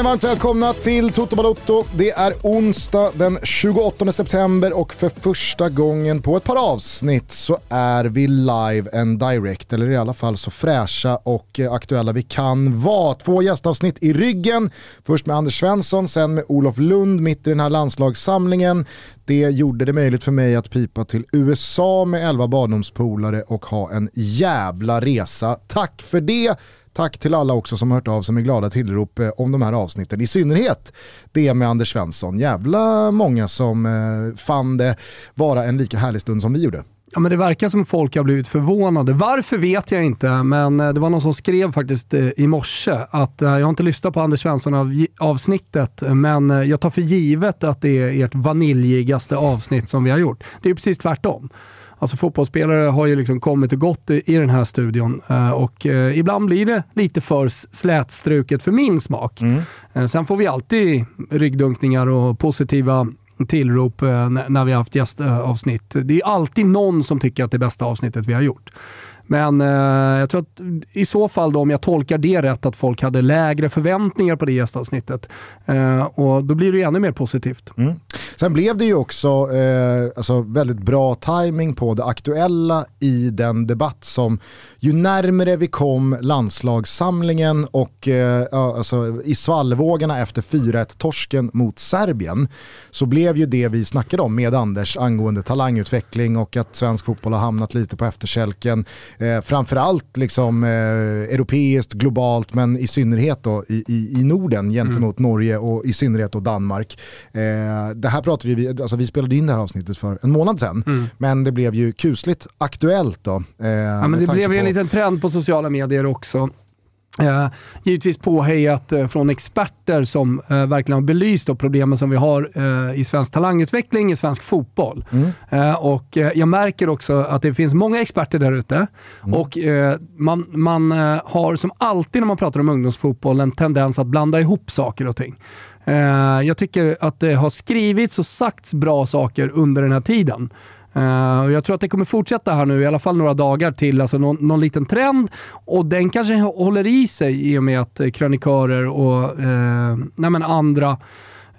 ni varmt välkomna till Toto Balotto. Det är onsdag den 28 september och för första gången på ett par avsnitt så är vi live and direct, eller i alla fall så fräscha och eh, aktuella vi kan vara. Två gästavsnitt i ryggen, först med Anders Svensson, sen med Olof Lund mitt i den här landslagssamlingen. Det gjorde det möjligt för mig att pipa till USA med 11 barndomspolare och ha en jävla resa. Tack för det! Tack till alla också som har hört av sig med glada tillrop eh, om de här avsnitten. I synnerhet det med Anders Svensson. Jävla många som eh, fann det vara en lika härlig stund som vi gjorde. Ja, men det verkar som folk har blivit förvånade. Varför vet jag inte, men eh, det var någon som skrev faktiskt eh, i morse att jag har inte lyssnat på Anders Svensson avsnittet, men jag tar för givet att det är ert vaniljigaste avsnitt som vi har gjort. Det är precis tvärtom. Alltså fotbollsspelare har ju liksom kommit och gått i, i den här studion uh, och uh, ibland blir det lite för slätstruket för min smak. Mm. Uh, sen får vi alltid ryggdunkningar och positiva tillrop när vi har haft gästavsnitt. Det är alltid någon som tycker att det är bästa avsnittet vi har gjort. Men eh, jag tror att i så fall, då, om jag tolkar det rätt, att folk hade lägre förväntningar på det gästavsnittet. Eh, och då blir det ju ännu mer positivt. Mm. Sen blev det ju också eh, alltså väldigt bra timing på det aktuella i den debatt som ju närmare vi kom landslagssamlingen och eh, alltså, i svallvågorna efter 4-1-torsken mot Serbien så blev ju det vi snackade om med Anders angående talangutveckling och att svensk fotboll har hamnat lite på efterkälken eh, framförallt liksom, eh, europeiskt, globalt, men i synnerhet då i, i, i Norden gentemot mm. Norge och i synnerhet då Danmark. Eh, det här pratade vi, alltså vi spelade in det här avsnittet för en månad sedan, mm. men det blev ju kusligt aktuellt då. Eh, ja, men det blev ju en liten trend på sociala medier också. Eh, givetvis påhejat eh, från experter som eh, verkligen har belyst då problemen som vi har eh, i svensk talangutveckling, i svensk fotboll. Mm. Eh, och eh, Jag märker också att det finns många experter där ute mm. och man, man har som alltid när man pratar om ungdomsfotboll en tendens att blanda ihop saker och ting. jag tycker att det har skrivits och sagts bra saker under den här tiden. Uh, jag tror att det kommer fortsätta här nu i alla fall några dagar till, alltså någon, någon liten trend. Och den kanske håller i sig i och med att eh, krönikörer och uh, andra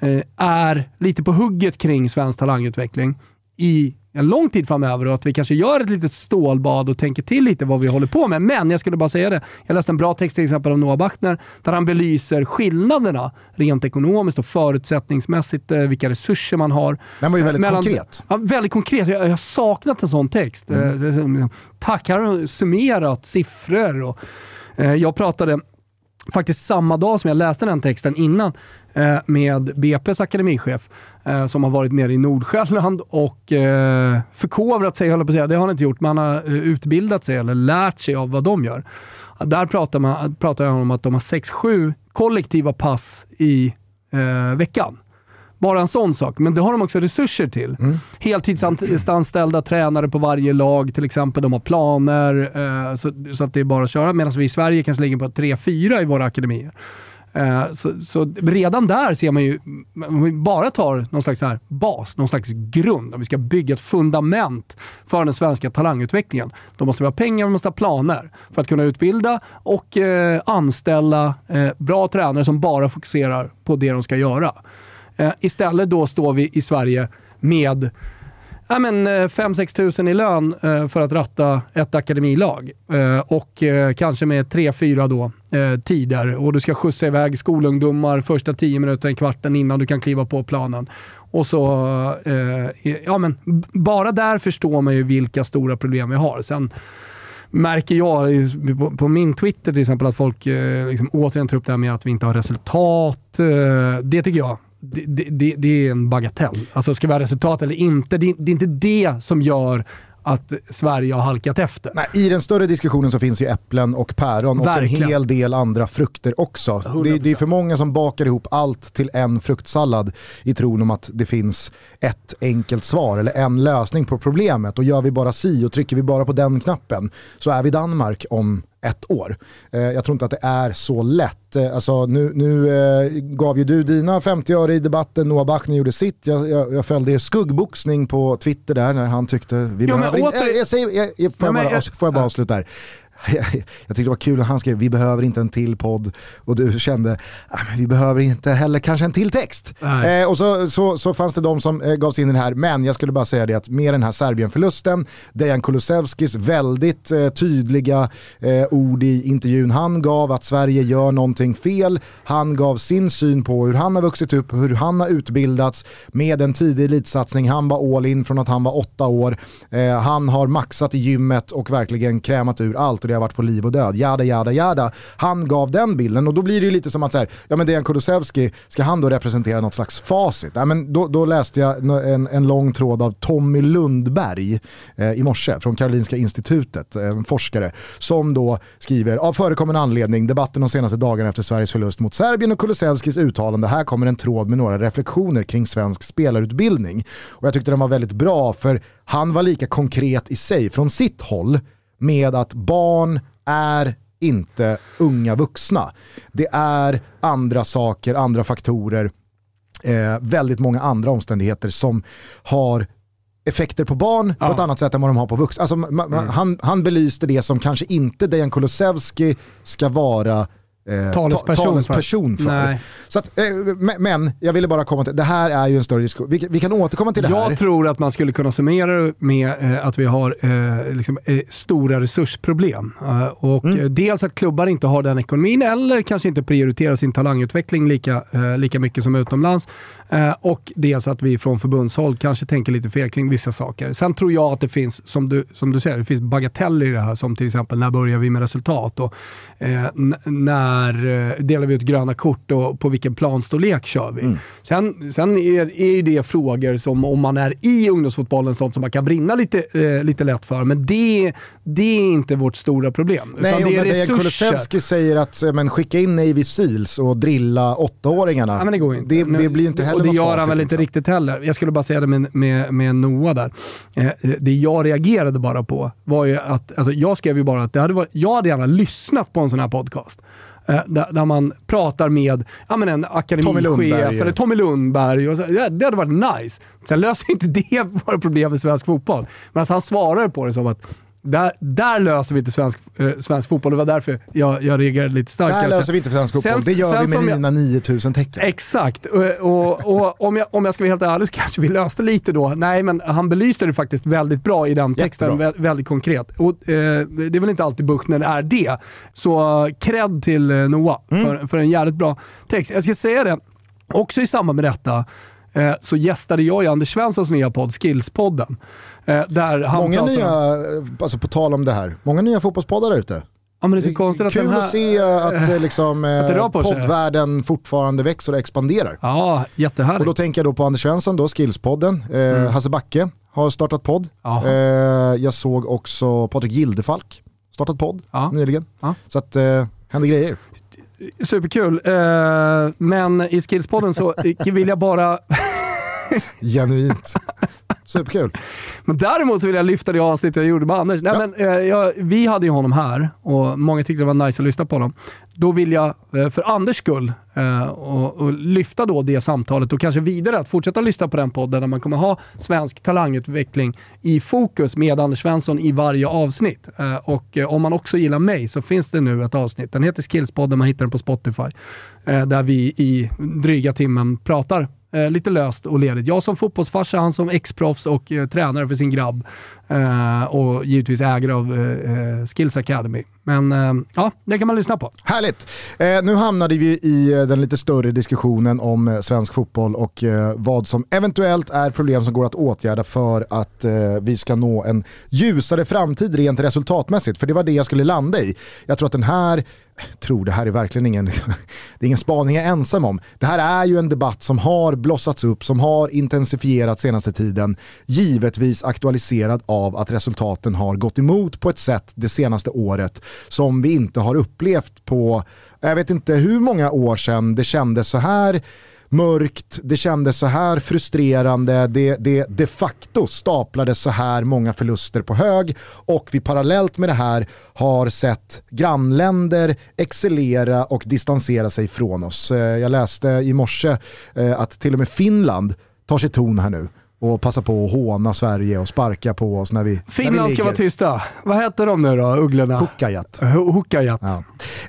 uh, är lite på hugget kring svensk talangutveckling i en lång tid framöver och att vi kanske gör ett litet stålbad och tänker till lite vad vi håller på med. Men jag skulle bara säga det. Jag läste en bra text till exempel av Noah Bachner där han belyser skillnaderna rent ekonomiskt och förutsättningsmässigt, eh, vilka resurser man har. Den var ju väldigt mellan, konkret. Ja, väldigt konkret. Jag, jag har saknat en sån text. Mm. Eh, tack, här har summerat siffror och eh, jag pratade faktiskt samma dag som jag läste den texten innan eh, med BP's akademichef eh, som har varit nere i Nordsjälland och eh, förkovrat sig, höll på att säga. Det har han inte gjort, men han har utbildat sig eller lärt sig av vad de gör. Där pratar, man, pratar jag om att de har 6-7 kollektiva pass i veckan. Bara en sån sak, men det har de också resurser till. Mm. Heltidsanställda tränare på varje lag till exempel. De har planer eh, så, så, att det är bara att köra. Medan vi i Sverige kanske ligger på 3-4 i våra akademier. Eh, så, så, redan där ser man ju, om vi bara tar någon slags här bas, någon slags grund, om vi ska bygga ett fundament för den svenska talangutvecklingen, då måste vi ha pengar, vi måste ha planer för att kunna utbilda och eh, anställa eh, bra tränare som bara fokuserar på det de ska göra. Eh, istället då står vi i Sverige med ja, 5-6 eh, tusen i lön eh, för att ratta ett akademilag. Eh, och kanske med 3-4 då tider. Och du ska skjutsa iväg skolungdomar första 10 minuter, kvarten innan du kan kliva på planen. Och så, ja men bara där förstår man ju vilka stora problem vi har. Sen märker jag på, på min Twitter till exempel att folk liksom återigen tar upp det här med att vi inte har resultat. det tycker jag det, det, det, är en bagatell. Alltså ska vi ha resultat eller inte? Det, det är inte det som gör att Sverige har halkat efter. Nej, I den större diskussionen så finns ju äpplen och päron Verkligen. och en hel del andra frukter också. Det, det, är för många som bakar ihop allt till en fruktsallad i tron om att det finns ett enkelt svar eller en lösning på problemet. Och gör vi bara si och trycker vi bara på den knappen så är vi Danmark om ett år. Eh, jag tror inte att det är så lätt. Eh, alltså, nu nu eh, gav ju du dina 50 öre i debatten, Noah Bachner gjorde sitt. Jag, jag, jag följde er skuggboxning på Twitter där när han tyckte vi Jo, behöver inte... Jag, säger, jag, får, Ja, jag bara, får jag bara avsluta där? Jag, jag tyckte det var kul när han skrev vi behöver inte en till podd. Och du kände "Ah, vi behöver inte heller kanske en till text. Eh, och så, så, så fanns det de som eh, gav sig in i det här, men jag skulle bara säga det att med den här Serbien-förlusten, Dejan Kulusevskis väldigt eh, tydliga eh, ord i intervjun. Han gav att Sverige gör någonting fel, han gav sin syn på hur han har vuxit upp, hur han har utbildats med en tidig elitsatsning, han var all in från att han var åtta år, eh, han har maxat i gymmet och verkligen krämat ur allt det har varit på liv och död, jada jada jada. Han gav den bilden och då blir det ju lite som att så här, ja men Dejan Kulusevski, ska han då representera något slags facit? Ja, men då, då läste jag en, en lång tråd av Tommy Lundberg eh, i morse från Karolinska institutet, eh, en forskare, som då skriver av förekommande anledning debatten de senaste dagarna efter Sveriges förlust mot Serbien och Kulusevskis uttalande. Här kommer en tråd med några reflektioner kring svensk spelarutbildning. Och jag tyckte den var väldigt bra för han var lika konkret i sig från sitt håll med att barn är inte unga vuxna. Det är andra saker, andra faktorer, eh, väldigt många andra omständigheter som har effekter på barn Ja. på ett annat sätt än vad de har på vuxna. Alltså, ma- han, han belyste det som kanske inte Dejan Kulusevski ska vara eh, Talesperson ta, för. talesperson för. Nej. Så att, eh, men, jag ville bara komma till, det här är ju en större diskussion. Vi, vi kan återkomma till det här. Jag tror att man skulle kunna summera det med eh, att vi har eh, liksom, eh, stora resursproblem. Eh, och Mm. eh, Dels att klubbar inte har den ekonomin eller kanske inte prioriterar sin talangutveckling lika, lika mycket som utomlands. Eh, och dels att vi från förbundshåll kanske tänker lite fel kring vissa saker. Sen tror jag att det finns, som du, som du säger, det finns bagateller i det här som till exempel när börjar vi med resultat och eh, när eh, delar vi ut gröna kort och på vilken planstorlek kör vi. Sen, sen är, är ju det frågor som om man är i ungdomsfotbollen sånt som man kan brinna lite, eh, lite lätt för. Men det, det är inte vårt stora problem. Nej, utan det är resurser. Kulusevski säger att men, skicka in Navy Seals och drilla åttaåringarna. Ja, det går inte. Det, det blir ju inte heller Och det gör han väl inte liksom. riktigt heller. Jag skulle bara säga det med, med, med Noah där. Eh, det jag reagerade bara på var ju att, alltså jag skrev ju bara att det hade varit, jag hade gärna lyssnat på en sån här podcast. Eh, där, där man pratar med ja, men en akademichef eller Tommy Lundberg. Och så, det, det hade varit nice. Sen löser ju inte det våra problem med svensk fotboll. Men alltså han svarar på det som att där, där löser vi inte svensk, eh, svensk fotboll. Det var därför jag, jag reagerade lite starkt. Där kanske. löser vi inte svensk fotboll, Sen- det gör vi med jag- dina 9000 tecken. Exakt. Och, och, och om, jag, om jag ska vara helt ärlig så kanske vi löste lite då. Nej, men han belyste det faktiskt väldigt bra i den texten. Jättebra. Vä väldigt konkret. Och, eh, det är väl inte alltid det är det. Så cred till eh, Noah Mm. för, för en jävligt bra text. Jag ska säga det, också i samband med detta eh, så gästade jag i Anders Svenssons nya podd, Skillspodden. Eh, där han Många nya, om- eh, alltså på tal om det här, många nya fotbollspoddar där ute. Ja, men det är konstigt att Kul här... att se att eh, liksom, att eh, sig. poddvärlden fortfarande växer och expanderar. Ja, jättehärligt. Och då tänker jag då på Anders Svensson, då, Skillspodden. Eh, Hasse Backe har startat podd. Eh, jag såg också Patrik Gildefalk startat podd Ja. nyligen. Ja. Så att eh, händer grejer. Superkul. Eh, men i Skillspodden så vill jag bara Genuint. Superkul. Men däremot så vill jag lyfta det avsnittet jag gjorde med Anders. Nej, Ja. men, eh, jag, vi hade ju honom här och många tyckte det var nice att lyssna på honom. Då vill jag, eh, för Anders skull, eh, och, och lyfta då det samtalet och kanske vidare att fortsätta lyssna på den podden där man kommer ha svensk talangutveckling i fokus med Anders Svensson i varje avsnitt. Eh, och om man också gillar mig så finns det nu ett avsnitt. Den heter Skillspodden, man hittar den på Spotify. Där vi i dryga timmen pratar Eh, lite löst och ledigt. Jag som fotbollsfarsa, han som ex-proffs och eh, tränare för sin grabb. Eh, och givetvis ägare av Skills Academy. Men eh, ja, det kan man lyssna på. Härligt. Eh, nu hamnade vi i eh, den lite större diskussionen om eh, svensk fotboll och eh, vad som eventuellt är problem som går att åtgärda för att eh, vi ska nå en ljusare framtid rent resultatmässigt. För det var det jag skulle landa i. Jag tror att den här, tror det här är verkligen ingen, det är ingen spaning jag är ensam om. Det här är ju en debatt som har blossats upp, som har intensifierats senaste tiden. Givetvis aktualiserad av att resultaten har gått emot på ett sätt det senaste året som vi inte har upplevt på, jag vet inte hur många år sedan det kändes så här mörkt, det kändes så här frustrerande, det, det de facto staplades så här många förluster på hög och vi parallellt med det här har sett grannländer excellera och distansera sig från oss. Eh, jag läste i morse eh, att till och med Finland tar sig ton här nu och passar på att håna Sverige och sparka på oss när vi Finland när vi ska vara tysta. Vad heter de nu då, ugglorna? Hukajat. Hukajat. Ja.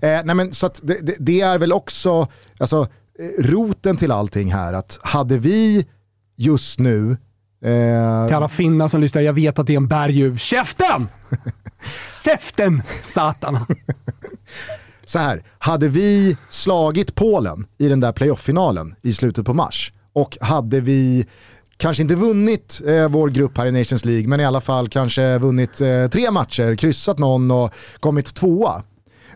Eh, nej men, så det, det, det, är väl också alltså, roten till allting här, att hade vi just nu... Eh... Till alla finnar som lyssnar, jag vet att det är en berguv. Käften! Säften, satana! så här, hade vi slagit Polen i den där playoff-finalen i slutet på mars och hade vi kanske inte vunnit eh, vår grupp här i Nations League, men i alla fall kanske vunnit eh, tre matcher, kryssat någon och kommit tvåa.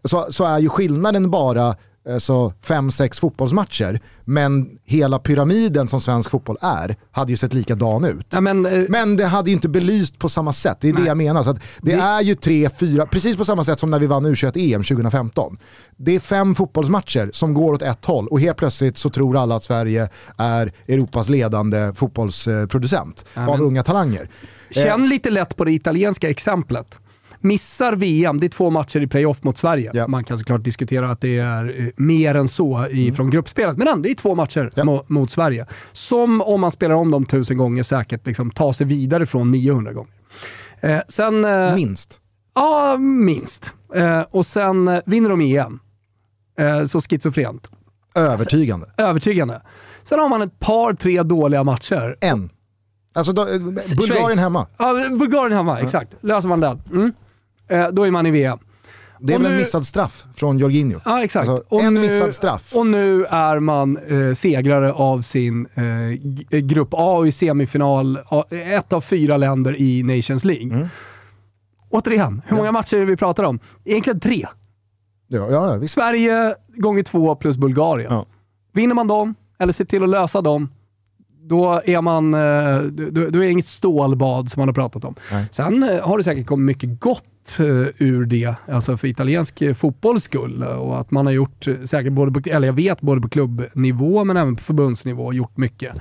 Så, så är ju skillnaden bara alltså fem, sex fotbollsmatcher. Men hela pyramiden som svensk fotboll är, hade ju sett likadan ut. Ja, men, eh, men, det hade ju inte belyst på samma sätt, det är nej. det jag menar. Så det vi... är ju tre, fyra, precis på samma sätt som när vi vann U21-EM 2015. Det är fem fotbollsmatcher som går åt ett håll och helt plötsligt så tror alla att Sverige är Europas ledande fotbollsproducent ja, av unga talanger. Känn eh, lite lätt på det italienska exemplet missar VM, det är två matcher i playoff mot Sverige. Ja. Man kan såklart diskutera att det är eh, mer än så mm. från gruppspelet, men ändå, det är två matcher ja. mot, mot, Sverige. Som om man spelar om dem tusen gånger säkert liksom, tar sig vidare från 900 gånger. Eh, sen, eh, minst? Ja, minst. Eh, och sen eh, vinner de EM. Eh, så schizofrent. Övertygande. Sen, övertygande. Sen har man ett par, tre dåliga matcher. En. Alltså då, Bulgarien hemma. Ja, Bulgarien hemma, exakt. Löser man den. Mm då är man i VM. Det är och väl nu... en missad straff från Jorginho? Ja, exakt. Alltså, en nu, missad straff. Och nu är man eh, segrare av sin eh, eh grupp A i semifinal, ett av fyra länder i Nations League. Mm. Återigen, hur många matcher vi pratar om? Egentligen tre. Ja, ja, visst. Sverige gånger två plus Bulgarien. Ja. Vinner man dem, eller ser till att lösa dem, då är man, eh, då, då är det inget stålbad som man har pratat om. Nej. Sen eh, har det säkert kommit mycket gott Eh, ur det, alltså för italiensk eh, fotbolls skull. Och att man har gjort, eh, säkert både på, eller jag vet, både på klubbnivå men även på förbundsnivå, gjort mycket.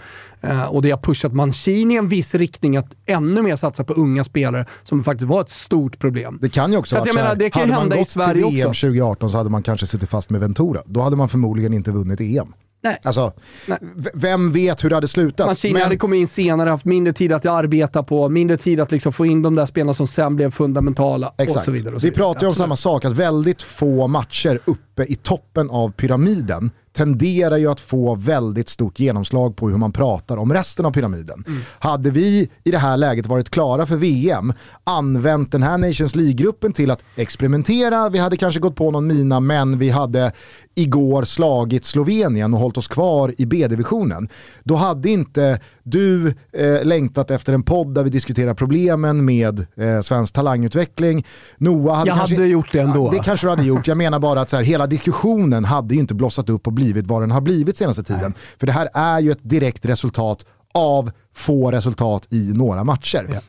och det har pushat Mancini i en viss riktning att ännu mer satsa på unga spelare, som faktiskt var ett stort problem. Det kan ju också vara så här, det kan hade man gått till VM också. 2018 så hade man kanske suttit fast med Ventura. Då hade man förmodligen inte vunnit EM. Nej. Alltså, Nej. vem vet hur det hade slutat? Mancini men... hade kommit in senare, haft mindre tid att arbeta på, mindre tid att liksom få in de där spelarna som sen blev fundamentala Exakt. och så vidare. Och så Vi pratar ju om samma sak, att väldigt få matcher uppe i toppen av pyramiden tenderar ju att få väldigt stort genomslag på hur man pratar om resten av pyramiden. Mm. Hade vi i det här läget varit klara för VM, använt den här Nations League-gruppen till att experimentera, vi hade kanske gått på någon mina, men vi hade igår slagit Slovenien och hållit oss kvar i B-divisionen. Då hade inte du eh, längtat efter en podd där vi diskuterar problemen med eh, svensk talangutveckling. Noah hade Jag kanske, hade gjort det ändå. Ja, det kanske du hade gjort. Jag menar bara att så här, hela diskussionen hade ju inte blossat upp och blivit vad den har blivit senaste tiden. Nej. För det här är ju ett direkt resultat av få resultat i några matcher. Ja.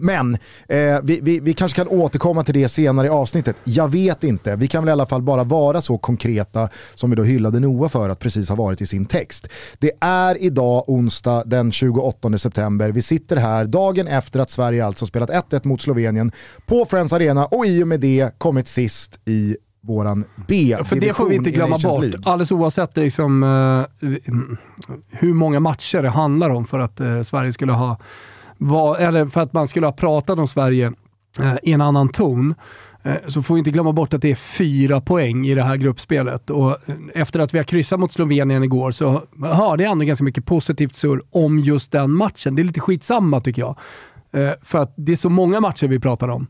Men eh, vi, vi, vi, kanske kan återkomma till det senare i avsnittet. Jag vet inte. Vi kan väl i alla fall bara vara så konkreta som vi då hyllade Noah för att precis ha varit i sin text. Det är idag onsdag den 28 september. Vi sitter här dagen efter att Sverige alltså spelat 1-1 mot Slovenien på Friends Arena och i och med det kommit sist i våran B-division För det får vi inte glömma bort. League. Alldeles oavsett liksom, uh, hur många matcher det handlar om för att uh, Sverige skulle ha var, eller för att man skulle ha pratat om Sverige eh, i en annan ton, eh, så får vi inte glömma bort att det är fyra poäng i det här gruppspelet. Och eh, efter att vi har kryssat mot Slovenien igår så hörde jag ändå ganska mycket positivt surr om just den matchen. Det är lite skitsamma tycker jag. Eh, för att det är så många matcher vi pratar om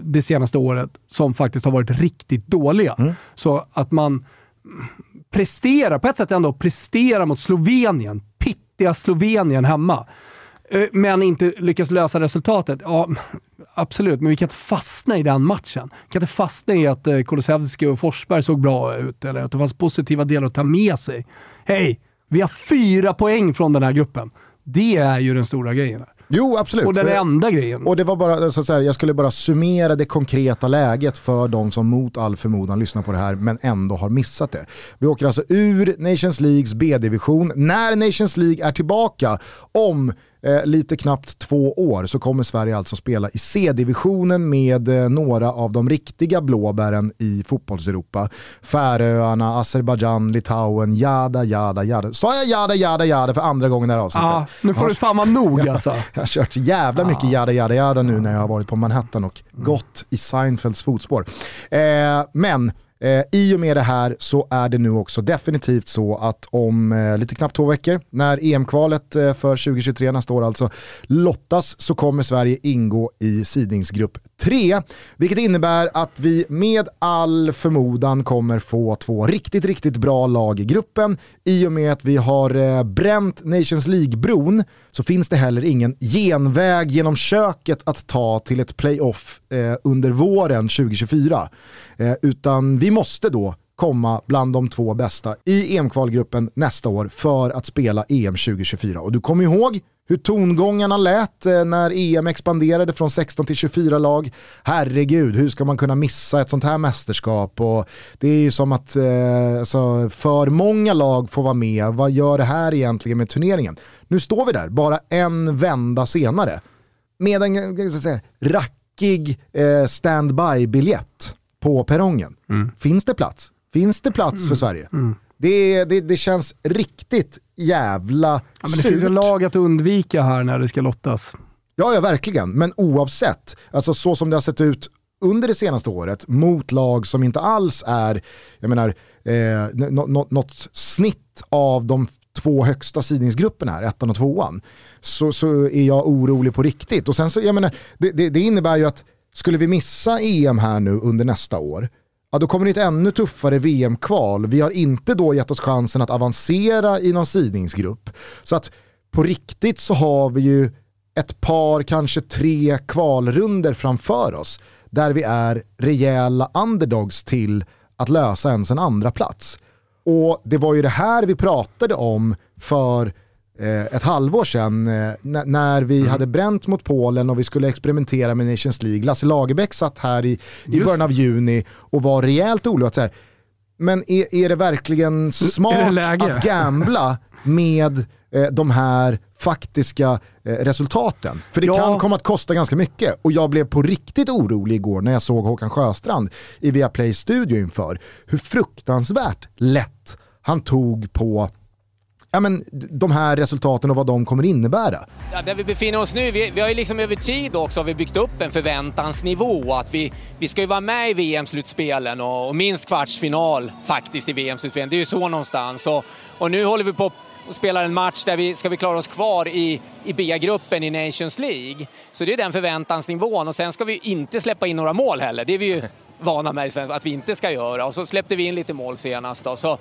det senaste året som faktiskt har varit riktigt dåliga. Mm. Så att man presterar, på ett sätt ändå, presterar mot Slovenien, pittiga Slovenien hemma men inte lyckas lösa resultatet. Ja, absolut, men vi kan inte fastna i den matchen. Vi kan inte fastna i att eh, Kulusevski och Forsberg såg bra ut, eller att det fanns positiva delar att ta med sig. Hej! Vi har fyra poäng från den här gruppen. Det är ju den stora grejen. Här. Jo, absolut. Och den enda grejen. Och det var bara, så att säga, jag skulle bara summera det konkreta läget för de som mot all förmodan lyssnar på det här men ändå har missat det. Vi åker alltså ur Nations Leagues B-division när Nations League är tillbaka om eh, lite knappt två år så kommer Sverige alltså spela i C-divisionen med eh, några av de riktiga blåbären i fotbollseuropa. Färöarna, Azerbajdzjan, Litauen, jada jada jada. Sa jag jada jada jada för andra gången i det här avsnittet? Ja, nu får du fan vara nog alltså. Jag har kört jävla mycket jada jada jada nu när jag har varit på Manhattan och gått i Seinfelds fotspår. Eh, men Eh, I och med det här så är det nu också definitivt så att om eh, lite knappt två veckor, när EM-kvalet eh, för 2023 nästa år alltså lottas, så kommer Sverige ingå i sidningsgrupp 3. Vilket innebär att vi med all förmodan kommer få två riktigt, riktigt bra lag i gruppen. I och med att vi har eh, bränt Nations League-bron så finns det heller ingen genväg genom köket att ta till ett playoff eh, under våren 2024. Eh, utan vi måste då komma bland de två bästa i EM-kvalgruppen nästa år för att spela EM 2024. Och du kommer ihåg hur tongångarna lät eh, när EM expanderade från 16 till 24 lag. Herregud, hur ska man kunna missa ett sånt här mästerskap? Och det är ju som att eh, alltså, för många lag får vara med. Vad gör det här egentligen med turneringen? Nu står vi där, bara en vända senare, med en eh, så säga, rackig eh, standby-biljett på perrongen. Mm. Finns det plats? Finns det plats mm. för Sverige? Mm. Det, det, det känns riktigt jävla ja, men Det surt. finns ju lag att undvika här när det ska lottas. Ja, ja verkligen. Men oavsett, alltså så som det har sett ut under det senaste året mot lag som inte alls är, jag menar, eh, något snitt av de två högsta sidningsgrupperna här, ettan och tvåan, så, så är jag orolig på riktigt. Och sen så, jag menar, det, det, det innebär ju att skulle vi missa EM här nu under nästa år, ja, då kommer det ett ännu tuffare VM-kval. Vi har inte då gett oss chansen att avancera i någon sidningsgrupp. Så att på riktigt så har vi ju ett par, kanske tre kvalrunder framför oss där vi är rejäla underdogs till att lösa ens en andra plats. Och det var ju det här vi pratade om för ett halvår sedan eh, när vi mm. hade bränt mot Polen och vi skulle experimentera med Nations League. Lasse Lagerbäck satt här i, i början av juni och var rejält orolig. Men är, är det verkligen smart det att gambla med eh, de här faktiska eh, resultaten? För det ja. kan komma att kosta ganska mycket. Och jag blev på riktigt orolig igår när jag såg Håkan Sjöstrand i Viaplay studio inför hur fruktansvärt lätt han tog på ja, men, de här resultaten och vad de kommer innebära. Ja, där vi befinner oss nu, vi, vi har ju liksom över tid också har vi byggt upp en förväntansnivå. Att vi, vi ska ju vara med i VM-slutspelen och, och, minst kvartsfinal faktiskt i VM-slutspelen. Det är ju så någonstans. Och, och nu håller vi på och spelar en match där vi ska vi klara oss kvar i, i B-gruppen i Nations League. Så det är den förväntansnivån och sen ska vi inte släppa in några mål heller. Det är vi ju vana med att vi inte ska göra. Och så släppte vi in lite mål senast. Då. Så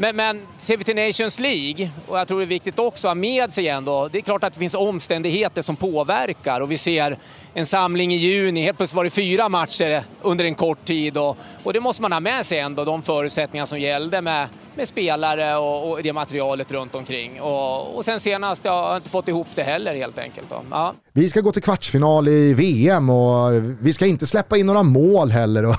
men, men ser vi till Nations League, och jag tror det är viktigt också att ha med sig ändå, det är klart att det finns omständigheter som påverkar och vi ser en samling i juni, helt plötsligt var det fyra matcher under en kort tid och, och det måste man ha med sig ändå, de förutsättningar som gällde med, med spelare och, och det materialet runt omkring. Och, och sen senast, jag har inte fått ihop det heller helt enkelt. Ja. Vi ska gå till kvartsfinal i VM och vi ska inte släppa in några mål heller.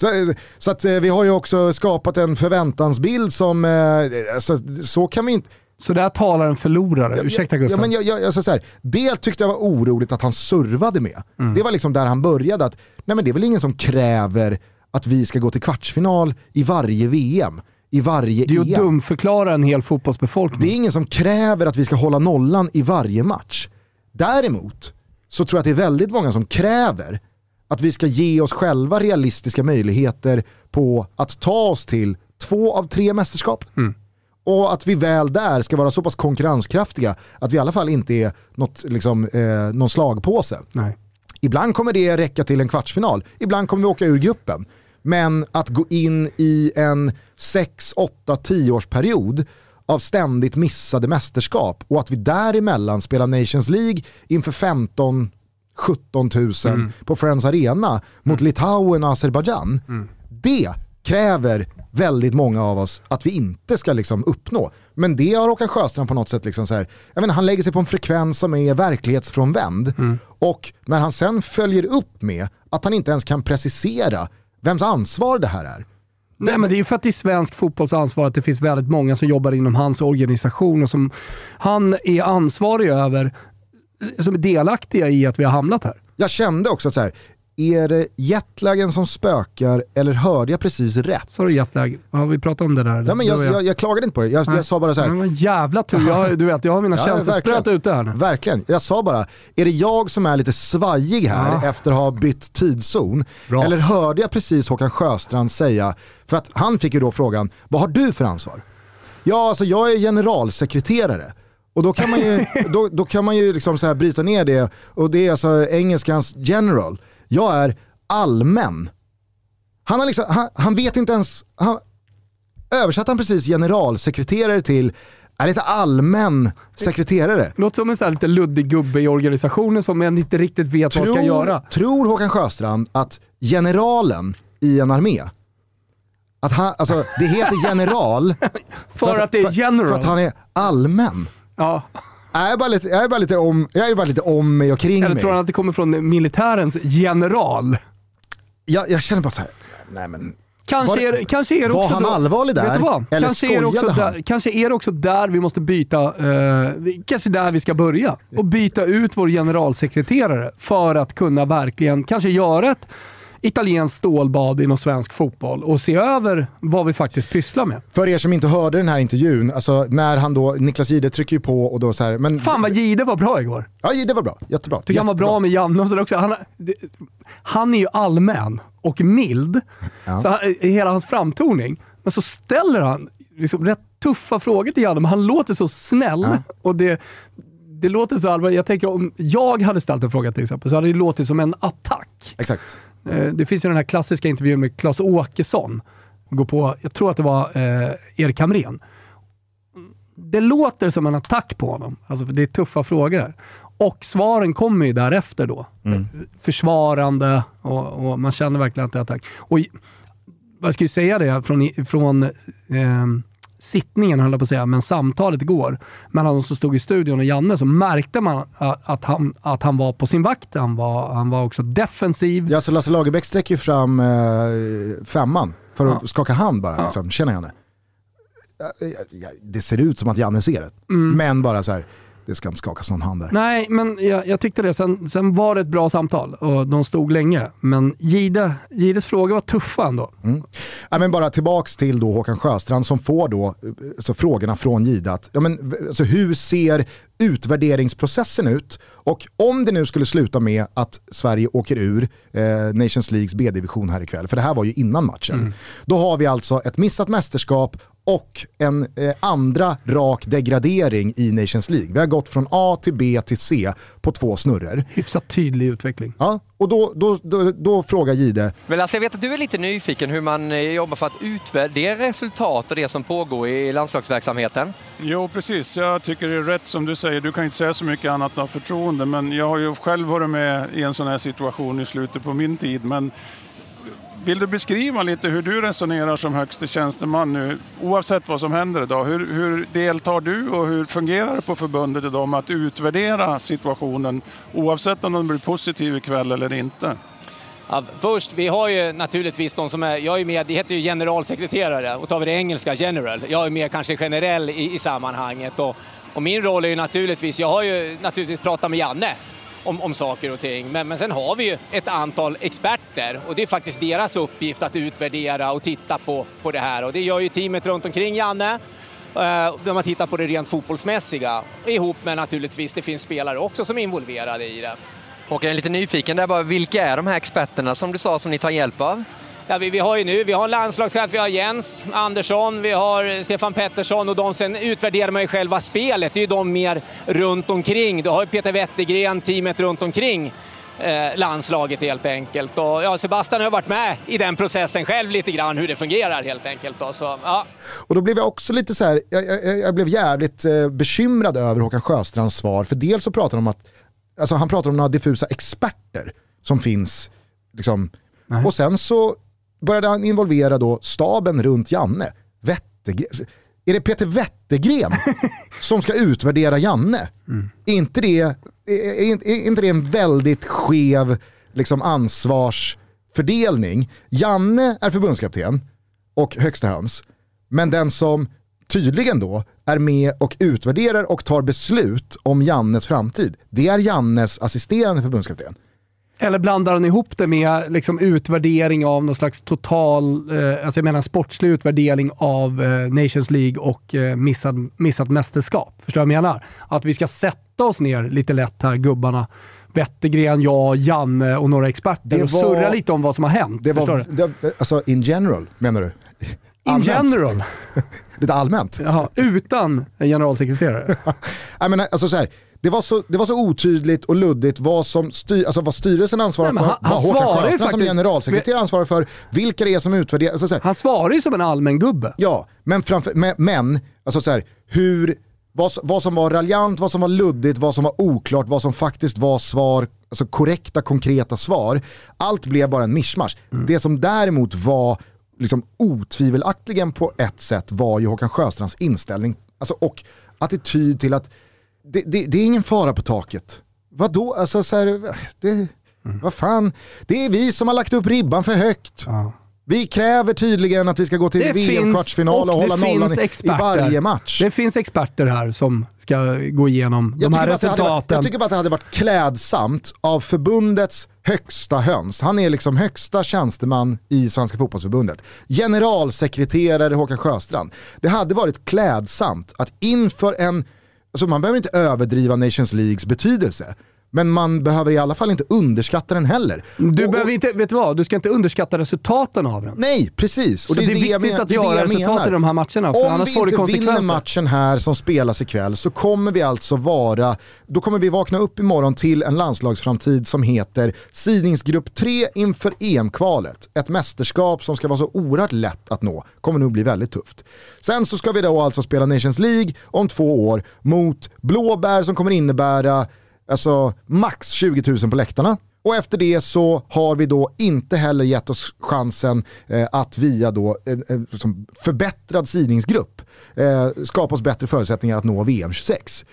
så, så att, eh, vi har ju också skapat en förväntansbild som, eh, alltså, så kan vi inte så där talar en förlorare, ja, ursäkta Gustav. Ja, men jag, jag, alltså så här, det tyckte jag var oroligt att han servade med. Mm. Det var liksom där han började, att nej men det är väl ingen som kräver att vi ska gå till kvartsfinal i varje VM i varje. Det är ju att dumförklara en hel fotbollsbefolkning. Det är ingen som kräver att vi ska hålla nollan i varje match. Däremot så tror jag att det är väldigt många som kräver att vi ska ge oss själva realistiska möjligheter på att ta oss till två av tre mästerskap. Mm. Och att vi väl där ska vara så pass konkurrenskraftiga att vi i alla fall inte är något, liksom, eh, någon slagpåse. Nej. Ibland kommer det räcka till en kvartsfinal, ibland kommer vi åka ur gruppen. Men att gå in i en 6, 8, 10 årsperiod av ständigt missade mästerskap och att vi däremellan spelar Nations League inför 15 17 000 mm. på Friends Arena mot mm. Litauen och Azerbajdzjan. Mm. Det kräver väldigt många av oss att vi inte ska liksom uppnå. Men det har Håkan Sjöstrand på något sätt, liksom så här, jag menar, han lägger sig på en frekvens som är verklighetsfrånvänd. Mm. Och när han sen följer upp med att han inte ens kan precisera vems ansvar det här är. Nej, men det är ju för att det är svensk fotbolls ansvar att det finns väldigt många som jobbar inom hans organisation och som han är ansvarig över, som är delaktiga i att vi har hamnat här. Jag kände också att så här, är det jetlagen som spökar eller hörde jag precis rätt? Sa du jetlag? Har vi pratat om det där? Ja, men jag, jag, jag klagade inte på det, jag, jag sa bara så här. Men jävla tur, jag, du vet jag har mina ja, känselspröt ute här nu. Verkligen, jag sa bara, är det jag som är lite svajig här ja. efter att ha bytt tidszon? Bra. Eller hörde jag precis Håkan Sjöstrand säga, för att han fick ju då frågan, vad har du för ansvar? Ja, alltså jag är generalsekreterare. Och då kan man ju, då, då kan man ju liksom så här bryta ner det, och det är alltså engelskans general. Jag är allmän. Han, har liksom, han, han vet inte ens, han, översatte han precis generalsekreterare till är lite allmän sekreterare. Låter som en sån lite luddig gubbe i organisationen som inte riktigt vet tror, vad ska göra. Tror Håkan Sjöstrand att generalen i en armé, att han, alltså, det heter general för, för, att, det är general. För, för att han är allmän. Ja. Jag är, bara lite, jag, är bara lite om, jag är bara lite om mig och kring Eller mig. tror han att det kommer från militärens general? Jag, jag känner bara såhär, nej men Kanske är, kanske är det var också han då, allvarlig där? Eller kanske är, också han? där, kanske är det också där vi måste byta, eh, kanske där vi ska börja. Och byta ut vår generalsekreterare för att kunna verkligen kanske göra ett italienskt stålbad inom svensk fotboll och se över vad vi faktiskt pysslar med. För er som inte hörde den här intervjun, alltså när han då, Niklas Jihde trycker ju på och då så här, men... Fan vad Jihde var bra igår. Ja, Jihde var bra. Jättebra. Tycker han var bra med Janne också. Han, han är ju allmän och mild, ja. så hela hans framtoning. Men så ställer han liksom rätt tuffa frågor till Janne, men han låter så snäll. Ja. Och det, det låter så allvarligt. Jag tänker om jag hade ställt en fråga till exempel, så hade det låtit som en attack. Exakt. Eh, det finns ju den här klassiska intervjun med Claes Åkesson. Går på, jag tror att det var eh, Erik Hamrén. Det låter som en attack på honom. Alltså, det är tuffa frågor. Och svaren kommer ju därefter då. Mm. Försvarande och, och, man känner verkligen att det är attack. Och jag ska ju säga det från, från eh, sittningen, höll jag på att säga, men samtalet igår mellan de som stod i studion och Janne så märkte man att han, att han var på sin vakt. Han var, han var också defensiv. Ja, så Lasse Lagerbäck sträcker ju fram eh, femman för att ja. skaka hand bara. Ja. Liksom. Tjena Janne. Det ser ut som att Janne ser det, mm. men bara så här det ska inte skakas någon hand där. Nej, men jag, jag tyckte det. Sen, sen, var det ett bra samtal och de stod länge. Men Gide, Gides frågor var tuffa ändå. Mm. Ja, men bara tillbaks till då Håkan Sjöstrand som får då alltså, frågorna från Gide. Att, ja, men, alltså, hur ser utvärderingsprocessen ut? Och om det nu skulle sluta med att Sverige åker ur eh, Nations Leagues B-division här ikväll, för det här var ju innan matchen. Mm. Då har vi alltså ett missat mästerskap och en eh, andra rak degradering i Nations League. Vi har gått från A till B till C på två snurror. Hyfsat tydlig utveckling. Ja, och då, då, då, då frågar Gide. Men alltså jag vet att du är lite nyfiken hur man eh, jobbar för att utvärdera resultat och det som pågår i landslagsverksamheten. Jo, precis. Jag tycker det är rätt som du säger. Du kan inte säga så mycket annat än förtroende, men jag har ju själv varit med i en sån här situation i slutet på min tid. Men vill du beskriva lite hur du resonerar som högste tjänsteman nu, oavsett vad som händer idag? Hur, hur deltar du och hur fungerar det på förbundet idag med att utvärdera situationen, oavsett om den blir positiv ikväll eller inte? Ja, först, vi har ju naturligtvis de som är, jag är med, det heter ju generalsekreterare och tar vi det engelska general. Jag är mer kanske generell i, i sammanhanget och, och, min roll är ju naturligtvis, jag har ju naturligtvis pratat med Janne om, om saker och ting. Men, men sen har vi ju ett antal experter och det är faktiskt deras uppgift att utvärdera och titta på, på det här. Och det gör ju teamet runt omkring Janne. Eh, när man tittar på det rent fotbollsmässiga. Ihop med naturligtvis, det finns spelare också som är involverade i det. Och jag är lite nyfiken där bara, vilka är de här experterna som du sa som ni tar hjälp av? Ja, vi, vi har ju nu, vi har en landslagschef, vi har Jens Andersson, vi har Stefan Pettersson och de sen utvärderar man ju själva spelet. Det är ju de mer runt omkring. Du har ju Peter Wettergren, teamet runt omkring eh, landslaget helt enkelt. Och, ja, Sebastian har varit med i den processen själv lite grann, hur det fungerar helt enkelt. Då, så, ja. Och då blev jag också lite så här, jag, jag, jag blev jävligt eh, bekymrad över Håkan Sjöstrands svar. För dels så pratar han om att, alltså han pratar om några diffusa experter som finns, liksom. Och sen så började han involvera då staben runt Janne. Wettergren. är det Peter Wettergren som ska utvärdera Janne? Mm. Är, inte det, är, är, är inte det en väldigt skev liksom, ansvarsfördelning? Janne är förbundskapten och högsta höns, men den som tydligen då är med och utvärderar och tar beslut om Jannes framtid, det är Jannes assisterande förbundskapten. Eller blandar han ihop det med liksom utvärdering av någon slags total, eh, alltså jag menar sportslig utvärdering av eh, Nations League och eh, missad, missat mästerskap? Förstår du vad jag menar? Att vi ska sätta oss ner lite lätt här, gubbarna. Wettergren, jag, Janne och några experter Det och var- surra lite om vad som har hänt. Det var, det, alltså in general menar du? In Allmänt. general. Lite allmänt. Jaha, utan en generalsekreterare. Jag menar, alltså så här, det, var så, det var så otydligt och luddigt vad, som styr, alltså vad styrelsen ansvarar Nej, men för, han- han vad Håkan Sjöstrand som generalsekreterare ansvarar för, vilka det är som utvärderar. Alltså Han svarar ju som en allmän gubbe. Ja, men, framför, men, men alltså så här, hur, vad, vad som var raljant, vad som var luddigt, vad som var oklart, vad som faktiskt var svar, alltså korrekta, konkreta svar. Allt blev bara en mischmasch. Det som däremot var liksom otvivelaktigen på ett sätt var ju Håkan Sjöstrands inställning alltså, och attityd till att det, det, det är ingen fara på taket. Vadå? Alltså, så här, det, Vad fan, det är vi som har lagt upp ribban för högt. Ja. Vi kräver tydligen att vi ska gå till VM-kvartsfinal och, och hålla nollan i, varje match. Det finns experter här som ska gå igenom Jag de här hade varit, resultaten. jag tycker bara att det hade varit klädsamt av förbundets högsta höns. Han är liksom högsta tjänsteman i Svenska fotbollsförbundet. Generalsekreterare Håkan Sjöstrand. Det hade varit klädsamt att inför en, alltså man behöver inte överdriva Nations Leagues betydelse. Men man behöver i alla fall inte underskatta den heller. Du Och- behöver inte, vet du vad? Du ska inte underskatta resultaten av den. Nej, precis. Så det är, det jag viktigt men- att det det göra jag resultat i de här matcherna, för Om annars vi får det inte vinner konsekvenser. matchen här som spelas ikväll så kommer vi alltså vara, då kommer vi vakna upp imorgon till en landslagsframtid som heter sidningsgrupp 3 inför EM-kvalet. Ett mästerskap som ska vara så oerhört lätt att nå, kommer nog bli väldigt tufft. Sen så ska vi då alltså spela Nations League om två år mot Blåbär som kommer innebära alltså, max 20 000 på läktarna. Och efter det så har vi då inte heller gett oss chansen eh, att via då eh, liksom förbättrad sidningsgrupp eh, skapa oss bättre förutsättningar att nå VM 26.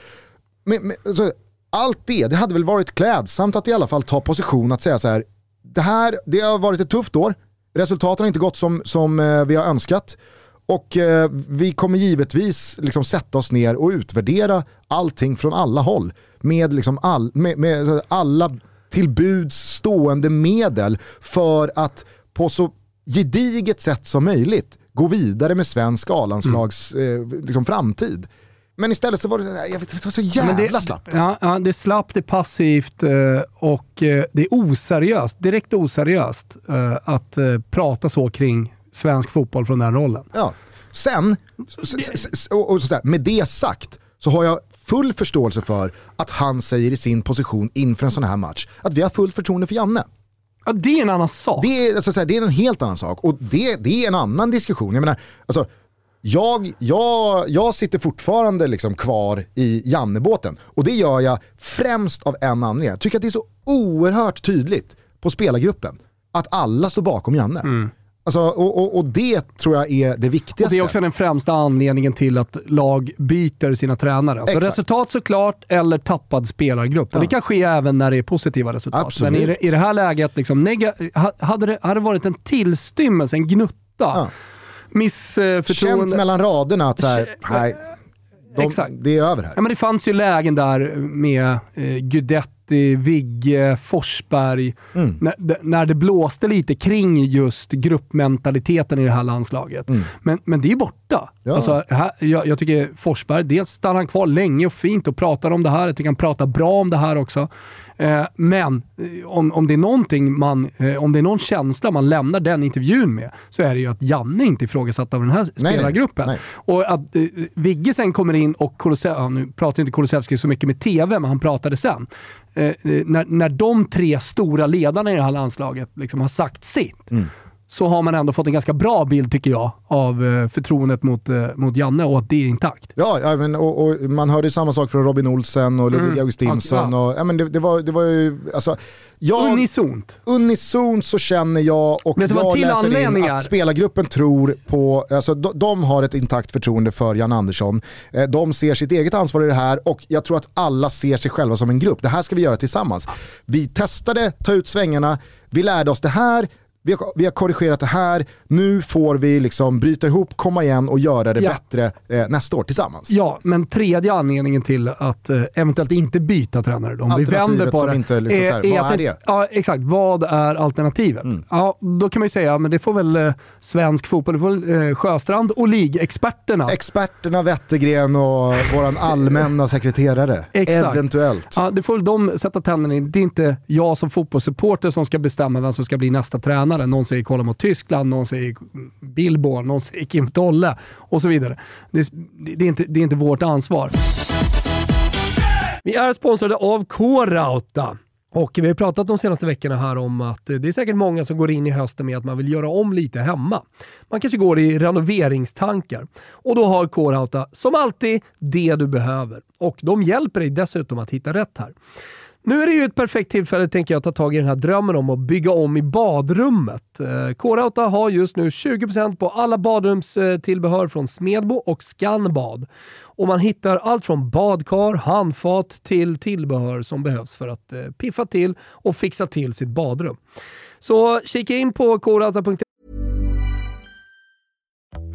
Men, men, alltså, allt det, det hade väl varit klädsamt att i alla fall ta position att säga så här, det här, det har varit ett tufft år, resultaten har inte gått som, som eh, vi har önskat. Och eh, vi kommer givetvis liksom sätta oss ner och utvärdera allting från alla håll. Med, liksom all, med, med alla tillbuds stående medel för att på så gediget sätt som möjligt gå vidare med svensk A-landslags eh, liksom framtid. Men istället så var det, jag vet, det var så jävla det, slappt. alltså. Ja, det är slappt, det är passivt eh, och eh, det är oseriöst, direkt oseriöst eh, att prata så kring svensk fotboll från den rollen. Ja. Sen, och, och så där, med det sagt, så har jag full förståelse för att han säger i sin position inför en sån här match att vi har fullt förtroende för Janne. Ja, det är en annan sak. Det är, alltså, så här, det är en helt annan sak och det, det är en annan diskussion. Jag menar, alltså, jag, jag, jag sitter fortfarande liksom kvar i Jannebåten och det gör jag främst av en anledning. Jag tycker att det är så oerhört tydligt på spelargruppen att alla står bakom Janne. Alltså, och, och, och det tror jag är det viktigaste. Och det är också den främsta anledningen till att lag byter sina tränare. Alltså resultat såklart, eller tappad spelargrupp. Och det kan ske även när det är positiva resultat. Absolut. Men i det, i det här läget, liksom, nega- hade det hade varit en tillstymmelse, en gnutta, Ja. missförtroende. Känt mellan raderna att så här, nej, de, det är över här. Ja, men det fanns ju lägen där med eh, Guidetti, Vigge, Forsberg, Mm. när, när det blåste lite kring just gruppmentaliteten i det här landslaget. Men, men det är borta. Mm. Ja. Alltså, här, jag, jag tycker Forsberg, dels stannar han kvar länge och fint och pratar om det här. Jag tycker han pratar bra om det här också. Eh, men eh, om, om, det är någonting man, eh, om det är någon känsla man lämnar den intervjun med så är det ju att Janne inte är ifrågasatt av den här nej. spelargruppen. Nej. Och att eh, Vigge sen kommer in och Kulusevski, ja, nu pratar inte Kulusevski så mycket med TV, men han pratade sen. Eh, när, när de tre stora ledarna i det här landslaget liksom har sagt sitt, mm så har man ändå fått en ganska bra bild, tycker jag, av eh, förtroendet mot, eh, mot Janne och att det är intakt. Ja, ja men, och, och man hörde samma sak från Robin Olsen och Ludvig Mm. Augustinsson. Och, ja, men det, det, var, det var ju, alltså, jag, Unisont. unisont så känner jag och Vet du vad en jag läser in att spelargruppen tror på, alltså de, de har ett intakt förtroende för Jan Andersson. Eh, De ser sitt eget ansvar i det här och jag tror att alla ser sig själva som en grupp. Det här ska vi göra tillsammans. Vi testade, ta ut svängarna, vi lärde oss det här, vi har, vi har korrigerat det här, nu får vi liksom bryta ihop, komma igen och göra det Ja. bättre eh, nästa år tillsammans. Ja, men tredje anledningen till att eh, eventuellt inte byta tränare, om vi vänder på det. inte liksom så här, vad är det? Ja, exakt. Vad är alternativet? Mm. Ja, då kan man ju säga, men det får väl eh, svensk fotboll, det får väl eh, Sjöstrand och ligexperterna. Experterna Wettergren och våran allmänna sekreterare. Exakt. Eventuellt. Ja, det får väl de sätta tänderna i. Det är inte jag som fotbollssupporter som ska bestämma vem som ska bli nästa tränare. Någon säger kolla mot Tyskland, någon säger Billborn, någon säger Kim Tolle och så vidare. Det, är- det, är inte, det är inte vårt ansvar. Vi är sponsrade av K-Rauta. Och vi har pratat de senaste veckorna här om att det är säkert många som går in i hösten med att man vill göra om lite hemma. Man kanske går i renoveringstankar. Och då har K-Rauta som alltid det du behöver. Och de hjälper dig dessutom att hitta rätt här. Nu är det ju ett perfekt tillfälle tänker jag att ta tag i den här drömmen om att bygga om i badrummet. Eh, K-Rauta har just nu 20% på alla badrumstillbehör från Smedbo och Scanbad. Och man hittar allt från badkar, handfat till tillbehör som behövs för att eh, piffa till och fixa till sitt badrum. Så kika in på korauta.se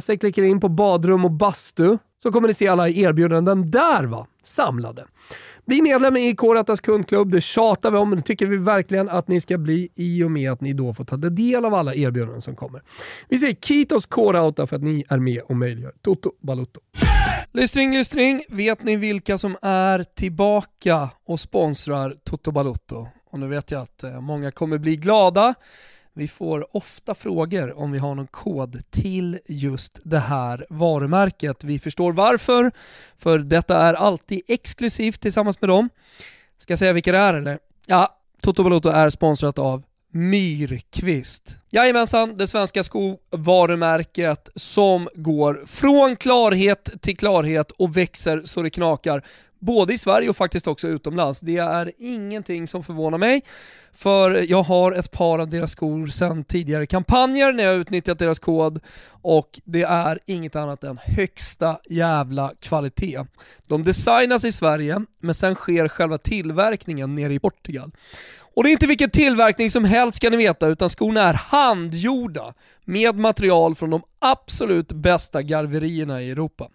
sig, klickar in på badrum och bastu så kommer ni se alla erbjudanden där va, samlade. Bli medlem i K-Ratas kundklubb, det tjatar vi om, men det tycker vi verkligen att ni ska bli i och med att ni då får ta del av alla erbjudanden som kommer. Vi säger Kitos K-Rauta för att ni är med och möjliggör Toto Balutto. Lystring, lystring. Vet ni vilka som är tillbaka och sponsrar Toto Balutto? Och nu vet jag att eh, många kommer bli glada. Vi får ofta frågor om vi har någon kod till just det här varumärket. Vi förstår varför, för detta är alltid exklusivt tillsammans med dem. Ska jag säga vilka det är eller? Ja, Toto Balotto är sponsrat av Myrkvist. Jajamensan, det svenska skovarumärket som går från klarhet till klarhet och växer så det knakar. Både i Sverige och faktiskt också utomlands. Det är ingenting som förvånar mig. För jag har ett par av deras skor sedan tidigare kampanjer när jag utnyttjat deras kod och det är inget annat än högsta jävla kvalitet. De designas i Sverige, men sen sker själva tillverkningen nere i Portugal. Och det är inte vilken tillverkning som helst ska ni veta, utan skorna är handgjorda med material från de absolut bästa garverierna i Europa.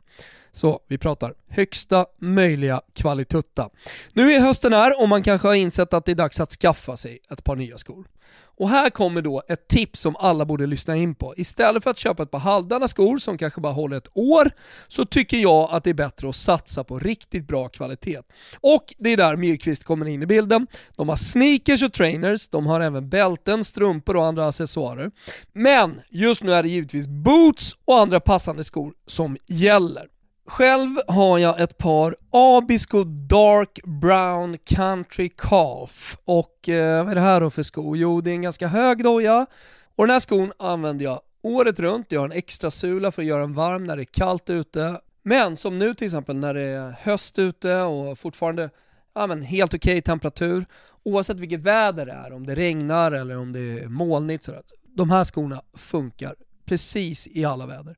Så vi pratar högsta möjliga kvalitutta. Nu är hösten här och man kanske har insett att det är dags att skaffa sig ett par nya skor. Och här kommer då ett tips som alla borde lyssna in på. Istället för att köpa ett par halvdana skor som kanske bara håller ett år, så tycker jag att det är bättre att satsa på riktigt bra kvalitet. Och det är där Myrkvist kommer in i bilden. De har sneakers och trainers, de har även bälten, strumpor och andra accessoarer. Men just nu är det givetvis boots och andra passande skor som gäller. Själv har jag ett par Abisko Dark Brown Country Calf och eh, vad är det här då för sko? Jo, det är en ganska hög doja och den här skon använder jag året runt. Jag har en extra sula för att göra den varm när det är kallt ute. Men som nu till exempel när det är höst ute och fortfarande ja, men helt okej temperatur, oavsett vilket väder det är, om det regnar eller om det är molnigt sådär. De här skorna funkar precis i alla väder.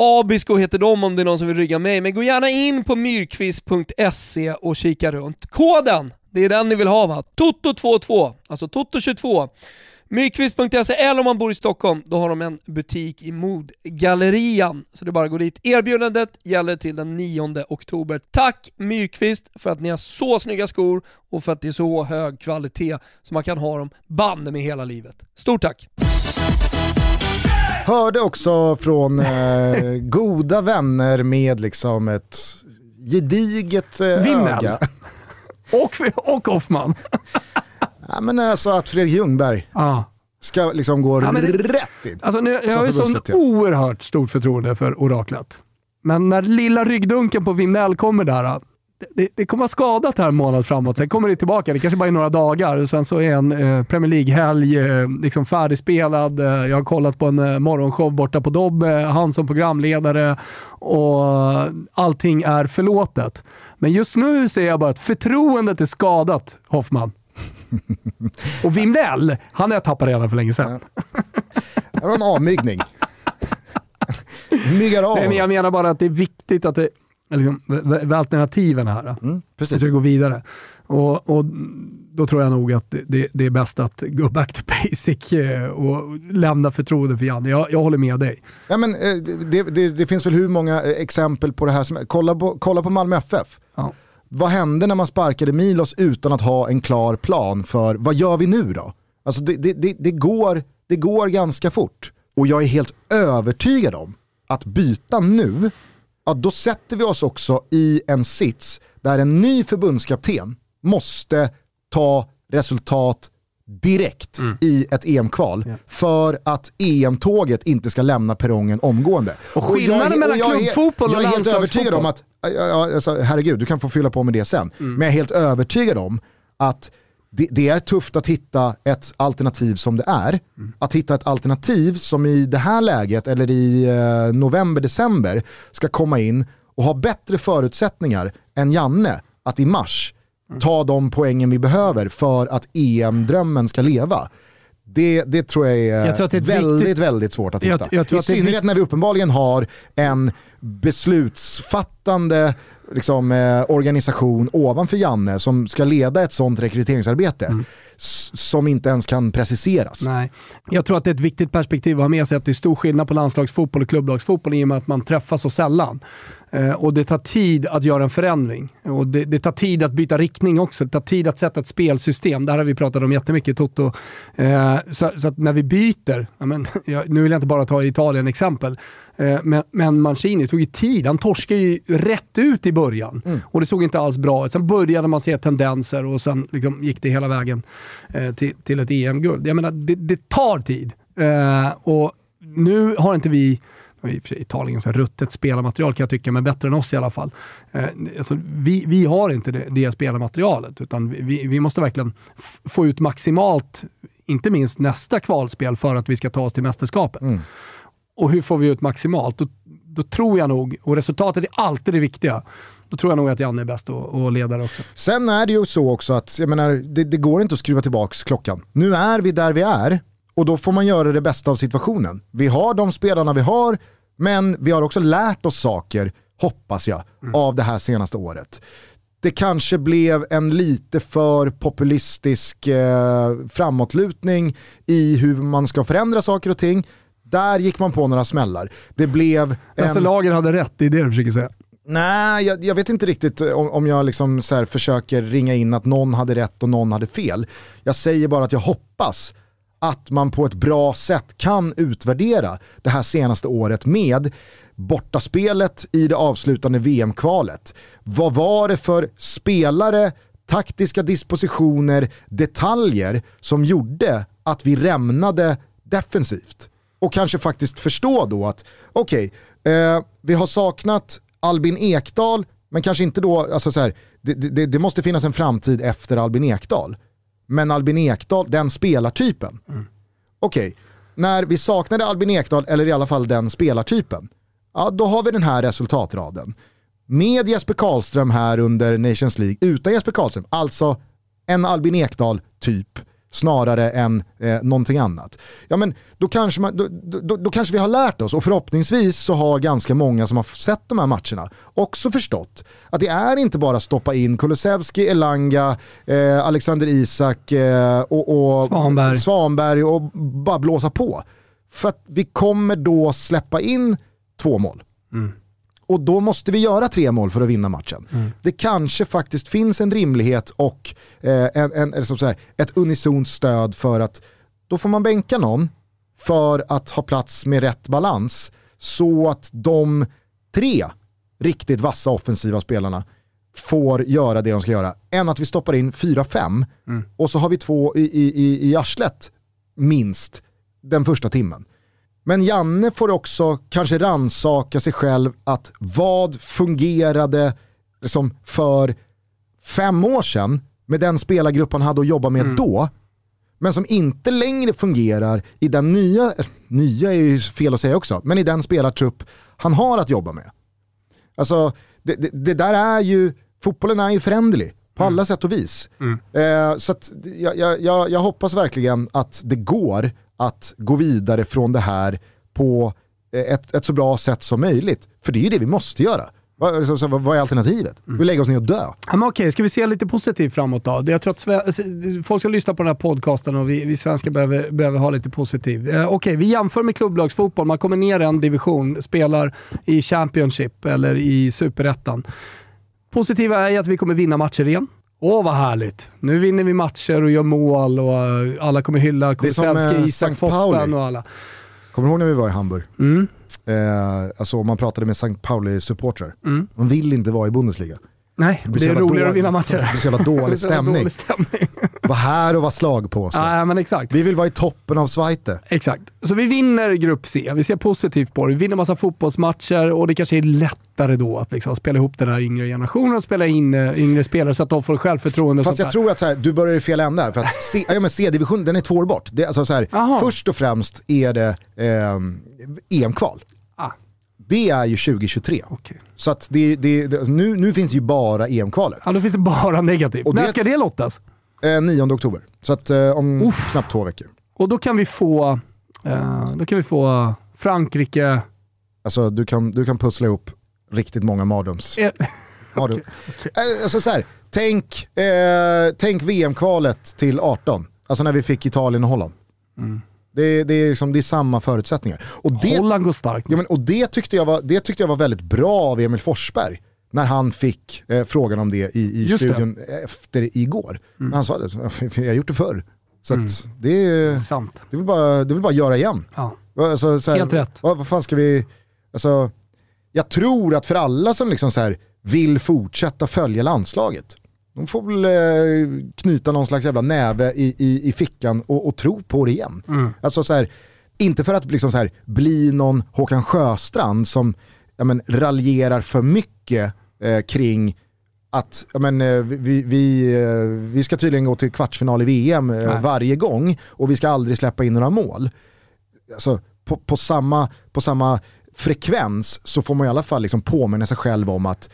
Abisko heter de om det är någon som vill rygga mig, men gå gärna in på myrkvist.se och kika runt. Koden, det är den ni vill ha va? Toto22, alltså Toto22. Myrkvist.se eller om man bor i Stockholm, då har de en butik i Modgallerian. Så det är bara att gå dit. Erbjudandet gäller till den 9 oktober. Tack Myrkvist för att ni har så snygga skor och för att det är så hög kvalitet så man kan ha dem banne med hela livet. Stort tack! Hörde också från eh, goda vänner med liksom ett gediget eh, öga. Och, och Hoffman. Ja, men alltså att Fredrik Ljungberg Ja. ska liksom gå Ja, men det- rätt in. Alltså nu, jag har ju sån förbundskapten. oerhört stort förtroende för oraklet. Men när lilla ryggdunken på Vimnell kommer där, det, det, kommer att skadat här en månad framåt. Sen kommer det tillbaka, det kanske bara är några dagar. Och sen så är en eh, Premier League-helg eh, liksom färdigspelad. Eh, jag har kollat på en eh, morgonshow borta på Dobbe, han som programledare och allting är förlåtet. Men just nu ser jag bara att förtroendet är skadat, Hoffman. Och Vimnell, han har jag tappat redan för länge sedan. Det var en avmygning. Myggar av Nej, men jag menar bara att det är viktigt att det liksom, alternativen här. mm, Vi Precis. ska gå vidare. Och, och då tror jag nog att det, det, är bäst att gå back to basic eh, och lämna förtroende för Janne. Jag, jag håller med dig. Ja, men, eh, det, det, det finns väl hur många eh, exempel på det här som Kolla på, kolla på Malmö FF. Ja. Vad hände när man sparkade Milos utan att ha en klar plan för vad gör vi nu då? Alltså det, går, det går ganska fort. Och jag är helt övertygad om att byta nu, ja, då sätter vi oss också i en sits där en ny förbundskapten måste ta resultat direkt i ett EM-kval för att EM-tåget inte ska lämna perrongen omgående. Och skillnaden jag mellan jag är- klubbfotboll och Jag är helt övertygad om landslagsfotboll. att, alltså, herregud, du kan få fylla på med det sen, Mm. men jag är helt övertygad om att det, det är tufft att hitta ett alternativ som det är. Mm. Att hitta ett alternativ som i det här läget, eller i eh, november-december, ska komma in och ha bättre förutsättningar än Janne att i mars Mm. ta de poängen vi behöver för att EM-drömmen ska leva. Det, det tror jag är, Jag tror att det är väldigt, viktigt- väldigt svårt att Jag- hitta. jag tror I synnerhet när vi uppenbarligen har en beslutsfattande liksom, eh, organisation ovanför Janne som ska leda ett sånt rekryteringsarbete s- som inte ens kan preciseras. Nej. Jag tror att det är ett viktigt perspektiv att ha med sig att det är stor skillnad på landslagsfotboll och klubblagsfotboll i och med att man träffas så sällan. Eh, och det tar tid att göra en förändring. Och det, det tar tid att byta riktning också. Det tar tid att sätta ett spelsystem. Det här har vi pratat om jättemycket i Toto. Eh, så, så att när vi byter, ja, men, jag, nu vill jag inte bara ta Italien exempel, eh, men, men Mancini tog ju tid. Han torskade ju rätt ut i början och det såg inte alls bra ut. Sen började man se tendenser och sen liksom gick det hela vägen eh, till, till ett EM-guld. Jag menar, det, det tar tid. Eh, och nu har inte vi Italien så ruttet spelarmaterial kan jag tycka, men bättre än oss i alla fall. Eh, alltså, vi, vi har inte det, det spelarmaterialet, utan vi- vi, måste verkligen få ut maximalt, inte minst nästa kvalspel, för att vi ska ta oss till mästerskapet. Och hur får vi ut maximalt? Då, då tror jag nog, och resultatet är alltid det viktiga, då tror jag nog att Janne är bäst och, och ledare också. Sen är det ju så också att jag menar, det, det går inte att skruva tillbaka klockan. Nu är vi där vi är och då får man göra det bästa av situationen. Vi har de spelarna vi har, men vi har också lärt oss saker, hoppas jag, av det här senaste året. Det kanske blev en lite för populistisk eh, framåtlutning i hur man ska förändra saker och ting. Där gick man på några smällar. Det blev Lasse en... Lager hade rätt, det är det du försöker säga. Nej, jag, jag vet inte riktigt om, om jag liksom så försöker ringa in att någon hade rätt och någon hade fel. Jag säger bara att jag hoppas att man på ett bra sätt kan utvärdera det här senaste året med bortaspelet i det avslutande VM-kvalet. Vad var det för spelare, taktiska dispositioner, detaljer som gjorde att vi rämnade defensivt? Och kanske faktiskt förstå då att, okej, eh, vi har saknat Albin Ekdal, men kanske inte då, alltså så här, det, det, det måste finnas en framtid efter Albin Ekdal. Men Albin Ekdal, den spelartypen. Okej, när vi saknade Albin Ekdal, eller i alla fall den spelartypen, ja då har vi den här resultatraden. Med Jesper Karlström här under Nations League, utan Jesper Karlström, alltså en Albin Ekdal-typ snarare än eh, någonting annat. Ja men då kanske, man, då, då, då, kanske vi har lärt oss och förhoppningsvis så har ganska många som har sett de här matcherna också förstått att det är inte bara stoppa in Kulusevski, Elanga, eh, Alexander Isak eh, och, och Svanberg. Svanberg och bara blåsa på. För att vi kommer då släppa in två mål. Och då måste vi göra tre mål för att vinna matchen. Det kanske faktiskt finns en rimlighet och eh, en, en, eller så här, ett unisont stöd för att då får man bänka någon för att ha plats med rätt balans så att de tre riktigt vassa offensiva spelarna får göra det de ska göra. Än att vi stoppar in 4-5 och så har vi två i, i, i, i arslet minst den första timmen. Men Janne får också kanske ransaka sig själv att vad fungerade liksom för fem år sedan med den spelargrupp han hade att jobba med då, men som inte längre fungerar i den nya, nya är ju fel att säga också, men i den spelartrupp han har att jobba med. Alltså, det, det, det där är ju, fotbollen är ju föränderlig på alla sätt och vis. Eh, så jag, jag, jag, jag hoppas verkligen att det går att gå vidare från det här på eh, ett, ett så bra sätt som möjligt. För det är ju det vi måste göra. Vad, vad är alternativet? Vi lägger oss ner och dö. Ja, men okej, ska vi se lite positivt framåt då? Jag tror att folk ska lyssna på den här podcasten och vi, vi svenskar behöver, behöver ha lite positivt. Eh, okej, vi jämför med klubblagsfotboll. Man kommer ner en division, spelar i Championship eller i Superettan. Positiva är att vi kommer vinna matcher igen. Åh vad härligt! Nu vinner vi matcher och gör mål och eh, alla kommer hylla Kulusevski, eh, Isak. Foppen och alla. Kommer du ihåg när vi var i Hamburg? Mm. Eh, alltså man pratade med St. Pauli-supportrar. Mm. De vill inte vara i Bundesliga. Nej, blir det är roligare dålig- att vinna matcher. det blir så jävla dålig Det stämning. dålig stämning. Var här och var slag på sig. Nej, men exakt. Vi vill vara i toppen av Zweite. Exakt. Så vi vinner grupp C. Vi ser positivt på det. Vi vinner massa fotbollsmatcher och det kanske är lättare då att liksom spela ihop den här yngre generationen och spela in eh, yngre spelare så att de får självförtroende. och Fast jag där. tror att här, du börjar i fel här, för att C- ja, men C-division den är två år bort. Det, alltså så här, först och främst är det eh, EM-kval. Det är ju 2023. Okej. Så att det, det, det, nu, nu finns ju bara EM-kvalet. Ja, då finns det bara negativt. Och När det- ska det lottas? Eh, 9 oktober. Så att eh, om knappt två veckor. Och då kan vi få, eh, då kan vi få Frankrike. Alltså du kan, du kan pussla ihop riktigt många mardröms... Eh, mardröm. Eh, Alltså så här, tänk, eh, tänk VM-kvalet till 18. Alltså när vi fick Italien och Holland. Det, det, är liksom, det är samma förutsättningar. Och det, Holland går starkt. ja, men, och det, tyckte jag var, det tyckte jag var väldigt bra av Emil Forsberg. När han fick eh, frågan om det i, i Just det. Mm. studion efter igår. Men Han sa det, jag har gjort det förr. Så att det, är- Sant. det, vill bara, det vill bara göra igen. Ja. Alltså, så här, Helt rätt. Vad, vad fan ska vi... Alltså, jag tror att för alla som liksom så här vill fortsätta följa landslaget, de får väl eh, knyta någon slags jävla näve i, i, i fickan och, och tro på det igen. Mm. Alltså så här, inte för att liksom så här, bli någon Håkan Sjöstrand som ja, men, raljerar för mycket eh, kring att ja, men, eh, vi, vi, eh, vi ska tydligen gå till kvartsfinal i VM Nej. varje gång och vi ska aldrig släppa in några mål. Alltså, på, på, samma, på samma frekvens så får man i alla fall liksom påminna sig själv om att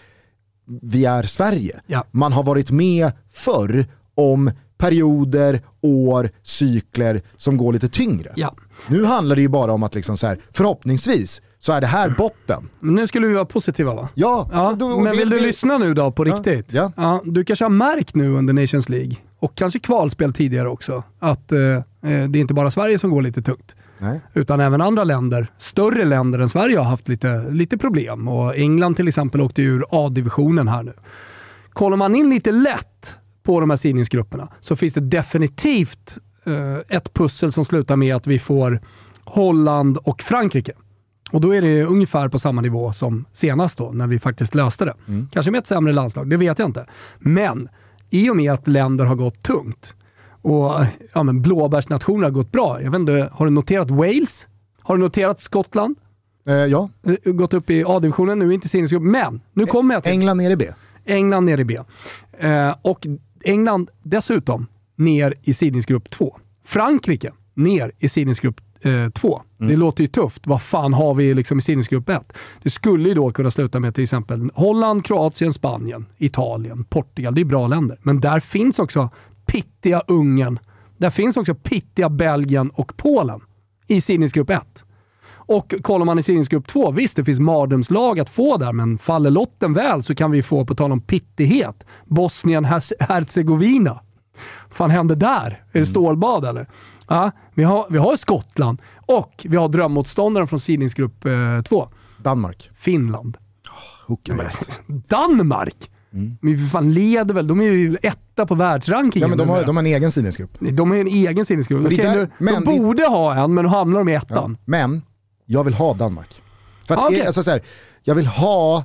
vi är Sverige. Ja. Man har varit med förr om perioder, år, cykler som går lite tyngre. Ja. Nu handlar det ju bara om att liksom så här, förhoppningsvis så är det här botten. Men nu skulle vi vara positiva va? Ja, Ja, då- men det- vill du det- lyssna nu då på Ja, riktigt? ja. du kanske har märkt nu under Nations League, och kanske kvalspel tidigare också, att eh, eh, det är inte bara Sverige som går lite tungt. Nej. Utan även andra länder, större länder än Sverige har haft lite, lite problem. Och England till exempel åkte ur A-divisionen här nu. Kollar man in lite lätt på de här sidningsgrupperna så finns det definitivt eh, ett pussel som slutar med att vi får Holland och Frankrike. Och då är det ungefär på samma nivå som senast då, när vi faktiskt löste det. Kanske med ett sämre landslag, det vet jag inte. Men i och med att länder har gått tungt och ja, men blåbärsnationer har gått bra. Jag vet inte, har du noterat Wales? Har du noterat Skottland? Eh, ja, Eh, Gått upp i A-divisionen, nu är inte sinnesgrupp. Men, nu kommer jag till England ner i B. England ner i B. Eh, och England dessutom ner i sidningsgrupp 2. Frankrike ner i sidningsgrupp 2. Det låter ju tufft. Vad fan har vi liksom i sidningsgrupp 1? Det skulle ju då kunna sluta med till exempel Holland, Kroatien, Spanien, Italien, Portugal. Det är bra länder. Men där finns också pittiga Ungern, Där finns också pittiga Belgien och Polen i sidningsgrupp 1. Och kollar man i sidningsgrupp 2, visst det finns mardrömslag att få där, men faller lotten väl så kan vi få, på tal om pittighet, Bosnien-Hercegovina. Vad fan hände där? Är det stålbad eller? Ja, vi har, vi har Skottland och vi har drömmotståndaren från sidningsgrupp 2, eh, Danmark. Finland. Cares? Danmark! Mm. Men vi fan leder väl? De är ju etta på världsrankingen. Ja, men de har, de har en egen sidningsgrupp. de har en egen sidningsgrupp. Det Okej, där- de det- borde ha en, men då hamnar de i ettan. Men jag vill ha Danmark. För att, Ah. Mm. alltså, så här, jag vill ha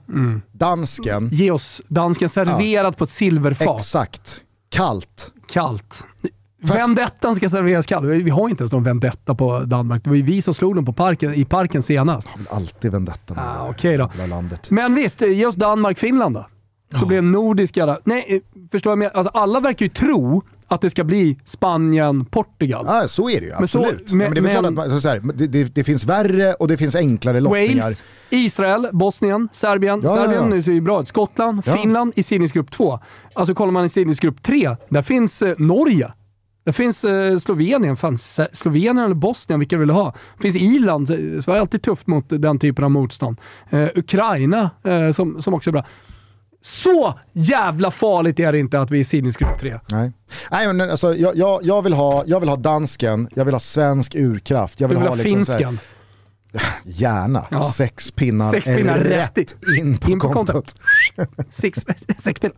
dansken, Ge oss dansken serverat på ett silverfat. exakt, kallt. Kallt. För Vendettan ska serveras kall. Vi har inte ens någon vendetta på Danmark. Det var ju vi som slog dem på parken, i parken senast. Jag vill alltid vendetta med Ah, det okej då. landet. Men visst, ge oss Danmark-Finland då. Så blir det nordiska... där. Nej, eh, förstår jag med, alltså Alla verkar ju tro att det ska bli Spanien, Portugal. Ja, så är det ju, Men så- absolut. men- ja, men det, är väl klart men- att så här, det, det, det finns värre och det finns enklare lottningar. Wales, Israel, Bosnien, Serbien. Ja, Serbien ja. ser ju bra ut. Skottland. Finland i sidningsgrupp 2. Alltså kollar man i sidningsgrupp 3, där finns eh, Norge. Där finns eh, Slovenien. Fan, Slovenien eller Bosnien, vilka vill du ha? Det finns Irland, eh, så är alltid tufft mot den typen av motstånd. Eh, Ukraina, eh, som, som också är bra. Så jävla farligt är det inte att vi är sidningsgrupp 3. Nej, Nej men alltså, jag, jag, jag, vill ha, jag vill ha dansken, jag vill ha svensk urkraft. Jag Du vill, vill ha, ha liksom finsken. Gärna. Ja. Sex pinnar, Sex pinnar rätt rätt in på, In på kontot. kontot. Sex, sex pinnar.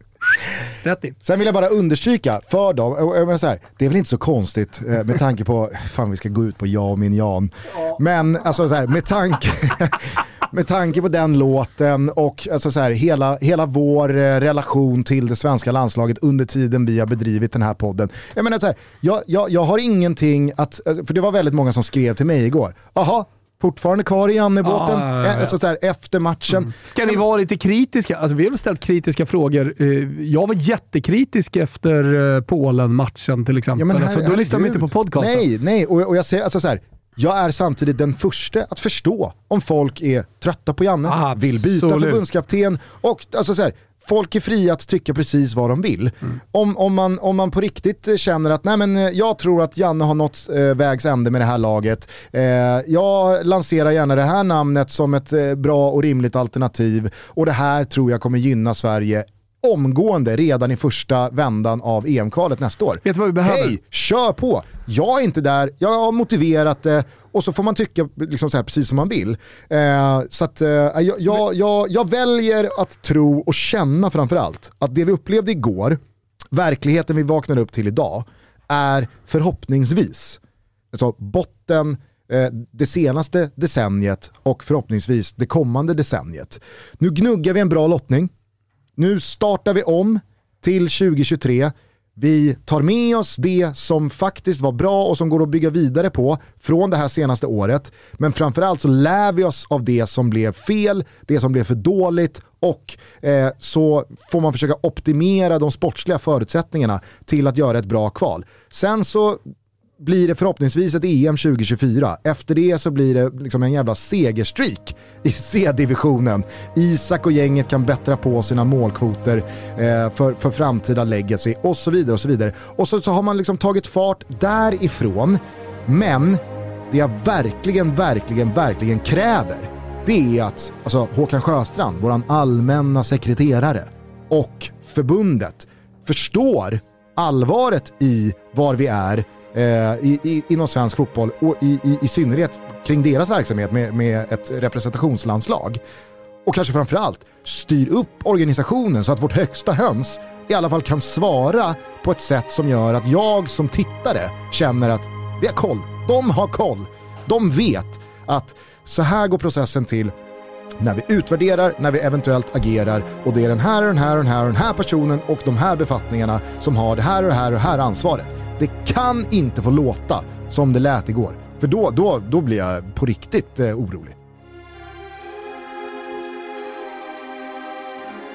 Rätt in. Sen vill jag bara understryka för dem, jag menar så här, det är väl inte så konstigt eh, med tanke på, fan vi ska gå ut på jag och min Jan. Men alltså så här, med tanke, med tanke på den låten och alltså så här, hela, hela vår eh, relation till det svenska landslaget under tiden vi har bedrivit den här podden. Jag menar så här, jag, jag, jag har ingenting att, eh, för det var väldigt många som skrev till mig igår, jaha, fortfarande kvar i Jannebåten Ja, ja, ja, ja. Eh, alltså så här, efter matchen. Ska ni vara lite kritiska? Alltså vi har ställt kritiska frågor. Jag var jättekritisk efter Polen-matchen till exempel. Ja, men alltså, då lyssnar de herregud. inte på podcasten. Nej, nej. Och, och jag säger alltså så här. Jag är samtidigt den första att förstå om folk är trötta på Janne, Absolut. vill byta förbundskapten och alltså så här, folk är fria att tycka precis vad de vill. Mm. Om, om, man, om man på riktigt eh, känner att nej men eh, jag tror att Janne har nått eh, vägs ände med det här laget. Eh, jag lanserar gärna det här namnet som ett eh, bra och rimligt alternativ och det här tror jag kommer gynna Sverige omgående redan i första vändan av EM-kvalet nästa år. Vet du vad vi behöver? Hej, kör på! Jag är inte där, jag har motiverat det och så får man tycka liksom så här, precis som man vill. Eh, så att, eh, jag, jag, jag, jag väljer att tro och känna framförallt att det vi upplevde igår, verkligheten vi vaknade upp till idag, är förhoppningsvis alltså botten eh, det senaste decenniet och förhoppningsvis det kommande decenniet. Nu gnuggar vi en bra lottning. Nu startar vi om till 2023. Vi tar med oss det som faktiskt var bra och som går att bygga vidare på från det här senaste året. Men framförallt så lär vi oss av det som blev fel, det som blev för dåligt och eh, så får man försöka optimera de sportsliga förutsättningarna till att göra ett bra kval. Sen så blir det förhoppningsvis ett EM 2024. Efter det så blir det liksom en jävla segerstreak i C-divisionen. Isak och gänget kan bättra på sina målkvoter eh, för, för framtida legacy och så vidare. Och så vidare. Och så, så har man liksom tagit fart därifrån. Men det jag verkligen, verkligen, verkligen kräver det är att alltså, Håkan Sjöstrand, vår allmänna sekreterare och förbundet förstår allvaret i var vi är eh, i, i, inom svensk fotboll och i, i, i synnerhet kring deras verksamhet med, med ett representationslandslag. Och kanske framförallt styr upp organisationen så att vårt högsta höns i alla fall kan svara på ett sätt som gör att jag som tittare känner att vi har koll. De har koll. De vet att så här går processen till när vi utvärderar, när vi eventuellt agerar och det är den här och den här och den här och den här personen och de här befattningarna som har det här och det här och det här ansvaret. Det kan inte få låta som det lät igår. För då, då, då blir jag på riktigt eh, orolig.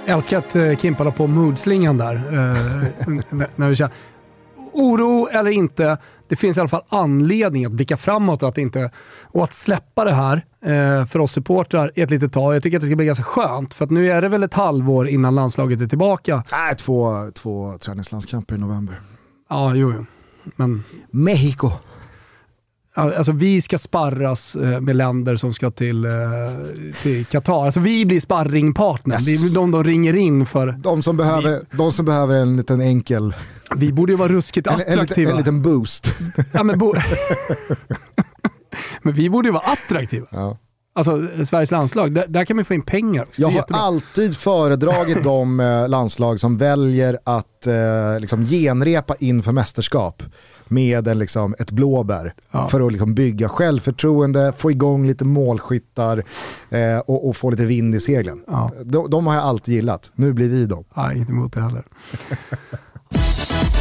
Jag älskar att eh, Kimpa la på moodslingan där. Eh, när vi kör. Oro eller inte, det finns i alla fall anledning att blicka framåt och att, inte, och att släppa det här eh, för oss supportrar ett litet tag. Jag tycker att det ska bli ganska skönt, för nu är det väl ett halvår innan landslaget är tillbaka. Äh, två, två träningslandskamper i november. Ja, jo, jo. Men Mexiko. Alltså vi ska sparras eh, med länder som ska till, eh, till Qatar. Alltså vi blir sparringpartner. Yes. Det är de de ringer in för. De som, behöver, de som behöver en liten enkel, Vi borde ju vara ruskigt en, en, liten, attraktiva. en liten boost. Ja, men, bo... men vi borde ju vara attraktiva. Ja. Alltså Sveriges landslag, där, där kan man få in pengar också. Jag har alltid föredragit de eh, landslag som väljer att eh, liksom genrepa inför mästerskap med en, liksom, ett blåbär. Ja. För att liksom, bygga självförtroende, få igång lite målskyttar eh, och, och få lite vind i seglen. Ja. De, de har jag alltid gillat, nu blir vi dem. Nej, inte emot det heller.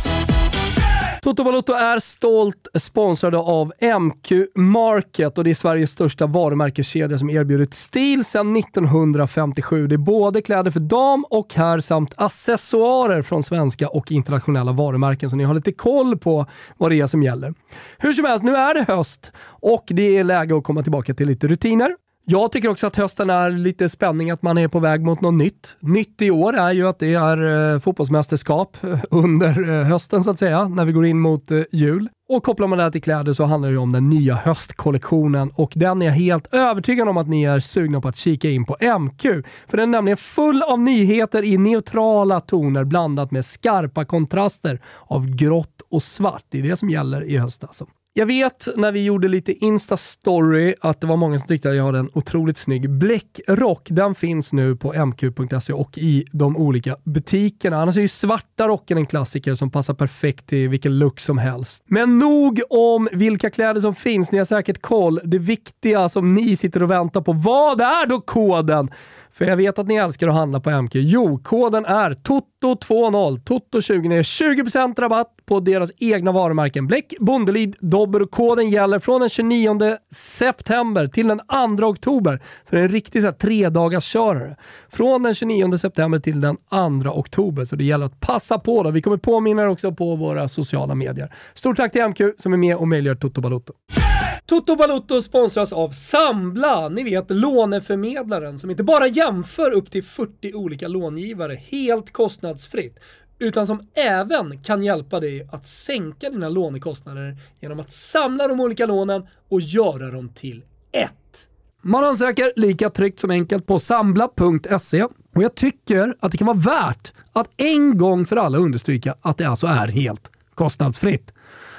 Toto Balotto är stolt sponsrade av MQ Market och det är Sveriges största varumärkeskedja som erbjudit stil sedan 1957. Det är både kläder för dam och herr samt accessoarer från svenska och internationella varumärken så ni har lite koll på vad det är som gäller. Hur som helst, nu är det höst och det är läge att komma tillbaka till lite rutiner. Jag tycker också att hösten är lite spänning, att man är på väg mot något nytt. Nytt i år är ju att det är eh, fotbollsmästerskap eh, under eh, hösten så att säga, när vi går in mot eh, jul. Och kopplar man det här till kläder så handlar det ju om den nya höstkollektionen och den är jag helt övertygad om att ni är sugna på att kika in på MQ. För den är nämligen full av nyheter i neutrala toner blandat med skarpa kontraster av grått och svart. Det är det som gäller i höst alltså. Jag vet när vi gjorde lite Insta-story att det var många som tyckte att jag hade en otroligt snygg bläckrock. Den finns nu på mq.se och i de olika butikerna. Annars är ju svarta rocken en klassiker som passar perfekt till vilken look som helst. Men nog om vilka kläder som finns. Ni har säkert koll. Det viktiga som ni sitter och väntar på. Vad är då koden? För jag vet att ni älskar att handla på MQ. Jo, koden är TOTO20. TOTO20 är 20% rabatt på deras egna varumärken Bläck, Bondelid, Dobber och koden gäller från den 29 september till den 2 oktober. Så det är en riktig så här, tre dagars körare. Från den 29 september till den 2 oktober. Så det gäller att passa på. Då. Vi kommer påminna er också på våra sociala medier. Stort tack till MQ som är med och möjliggör Toto Balotto. Toto Balotto sponsras av Sambla, ni vet låneförmedlaren som inte bara jämför upp till 40 olika långivare helt kostnadsfritt, utan som även kan hjälpa dig att sänka dina lånekostnader genom att samla de olika lånen och göra dem till ett. Man ansöker lika tryggt som enkelt på sambla.se och jag tycker att det kan vara värt att en gång för alla understryka att det alltså är helt kostnadsfritt.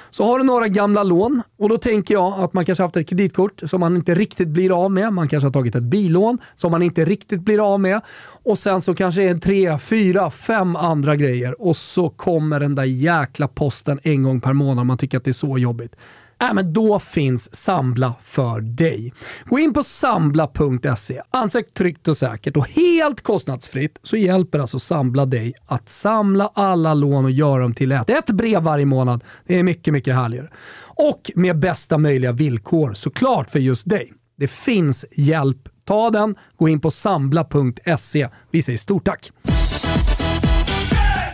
Så har du några gamla lån och då tänker jag att man kanske haft ett kreditkort som man inte riktigt blir av med. Man kanske har tagit ett bilån som man inte riktigt blir av med. Och sen så kanske det är tre, fyra, fem andra grejer och så kommer den där jäkla posten en gång per månad man tycker att det är så jobbigt. Äh, men då finns Sambla för dig. Gå in på sambla.se, ansök tryggt och säkert och helt kostnadsfritt så hjälper alltså Sambla dig att samla alla lån och göra dem till ett. Ett brev varje månad. Det är mycket, mycket härligare. Och med bästa möjliga villkor såklart för just dig. Det finns hjälp. Ta den, gå in på sambla.se. Vi säger stort tack!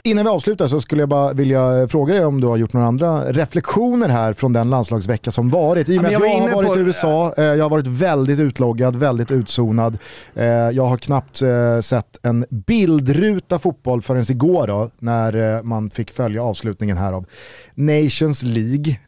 Innan vi avslutar så skulle jag bara vilja fråga dig om du har gjort några andra reflektioner här från den landslagsvecka som varit. I och med Ja, att jag jag har varit på- i USA, eh, jag har varit väldigt utloggad, väldigt utzonad. Eh, Jag har knappt eh, sett en bildruta fotboll förrän igår då, när man fick följa avslutningen här av Nations League.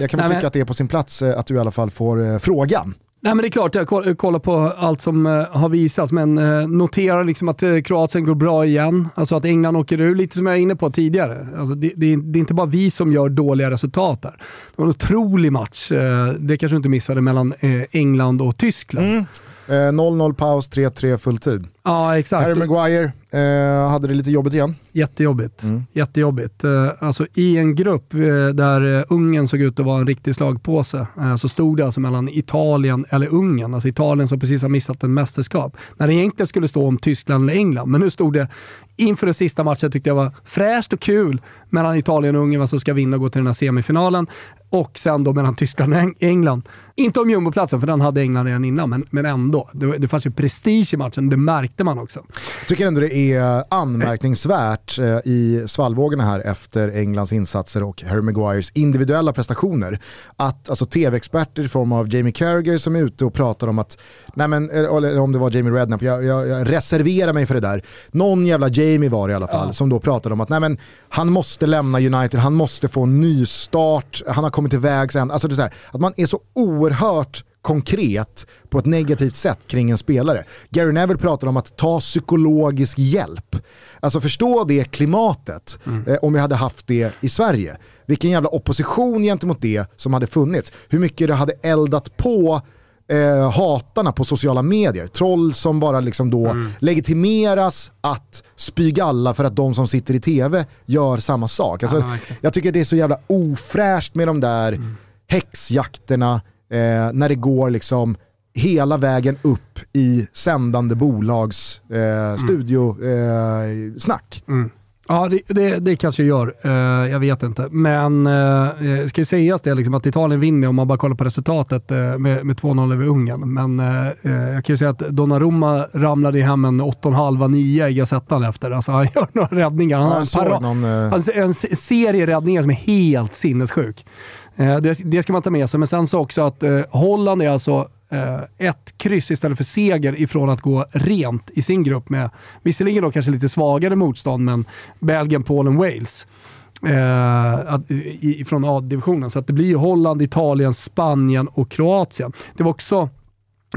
Jag kan väl tycka att det är på sin plats att du i alla fall får frågan. Nej men det är klart, jag koll- kollar på allt som eh, har visats, men uh, noterar liksom att uh, Kroatien går bra igen. Alltså att England åker ur, lite som jag är inne på tidigare. Alltså det, det, är- det är inte bara vi som gör dåliga resultat där. Det var en otrolig match, eh, det kanske du inte missade, mellan eh, England och Tyskland. Eh, 0-0 paus, 3-3 fulltid. Ja, exakt. Harry Maguire eh, hade det lite jobbigt igen. Jättejobbigt. Mm. Jättejobbigt. Eh, Alltså i en grupp eh, där eh, Ungern såg ut att vara en riktig slagpåse eh, så stod det alltså mellan Italien eller Ungern. Alltså Italien som precis har missat en mästerskap. När det egentligen skulle stå om Tyskland eller England. Men nu stod det inför den sista matchen tyckte jag var fräscht och kul mellan Italien och Ungern vad som ska vinna och gå till den här semifinalen. Och sen då mellan Tyskland och England. Inte om jumboplatsen, för den hade England redan innan, men, men ändå. Det, det fanns ju prestige i matchen, det märkte man också. Jag tycker ändå det är anmärkningsvärt eh, i svallvågorna här efter Englands insatser och Harry Maguires individuella prestationer. Att alltså, tv-experter i form av Jamie Carragher som är ute och pratar om att, nej men, eh, eller om det var Jamie Redknapp, jag, jag, jag reserverar mig för det där. Någon jävla Jamie var det i alla fall, Ja. som då pratade om att nej, men, han måste lämna United, han måste få en ny start, han har kommit till vägs ände. Alltså det är här, att man är så oerhört konkret på ett negativt sätt kring en spelare. Gary Neville pratar om att ta psykologisk hjälp. Alltså förstå det klimatet eh, om vi hade haft det i Sverige. Vilken jävla opposition gentemot det som hade funnits. Hur mycket det hade eldat på eh, hatarna på sociala medier. Troll som bara liksom då legitimeras att spy galla för att de som sitter i tv gör samma sak. Alltså, Ja, verkligen. jag tycker det är så jävla ofräscht med de där häxjakterna eh, när det går liksom hela vägen upp i sändande bolags eh, studiosnack. Eh. Ja, det, det, det kanske gör. Eh, jag vet inte. Men uh, ska ju sägas det liksom, att Italien vinner om man bara kollar på resultatet eh, med, med 2-0 över Ungern. Men eh, jag kan ju säga att Donnarumma ramlade hem en 8,5-9 i Gazettan efter. Alltså, han gör några räddningar. Han Ja, har para- någon, alltså, en se- serie räddningar som är helt sinnessjuk. Det, det ska man ta med sig. Men sen så också att Holland är alltså Eh, ett kryss istället för seger ifrån att gå rent i sin grupp med, visserligen då kanske lite svagare motstånd, men Belgien, Polen, Wales. Eh, att, i, från A-divisionen. Så att det blir ju Holland, Italien, Spanien och Kroatien. Det var också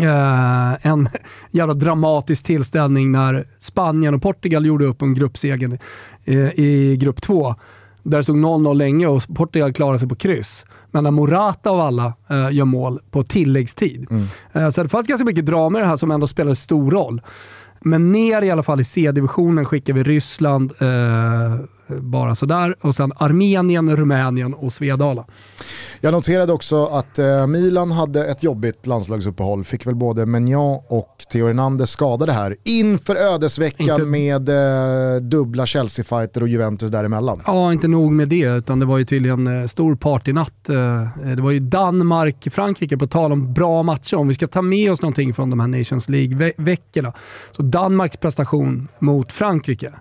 eh, en jävla dramatisk tillställning när Spanien och Portugal gjorde upp en gruppseger eh, i grupp två. Där det stod 0-0 länge och Portugal klarade sig på kryss. Men när Morata av alla eh, gör mål på tilläggstid. Eh, så det fanns ganska mycket drama i det här som ändå spelade stor roll. Men ner i alla fall i C-divisionen skickar vi Ryssland eh, bara sådär. Och sen Armenien, Rumänien och Svedala. Jag noterade också att eh, Milan hade ett jobbigt landslagsuppehåll. Fick väl både Menjan och Theo Hernandez skadade här inför ödesveckan Inte- med eh, dubbla Chelsea-fighter och Juventus däremellan. Ja, inte nog med det, utan det var ju tydligen eh, stor partynatt. Eh, det var ju Danmark-Frankrike, på tal om bra matcher. Om vi ska ta med oss någonting från de här Nations League-veckorna. Så Danmarks prestation mot Frankrike.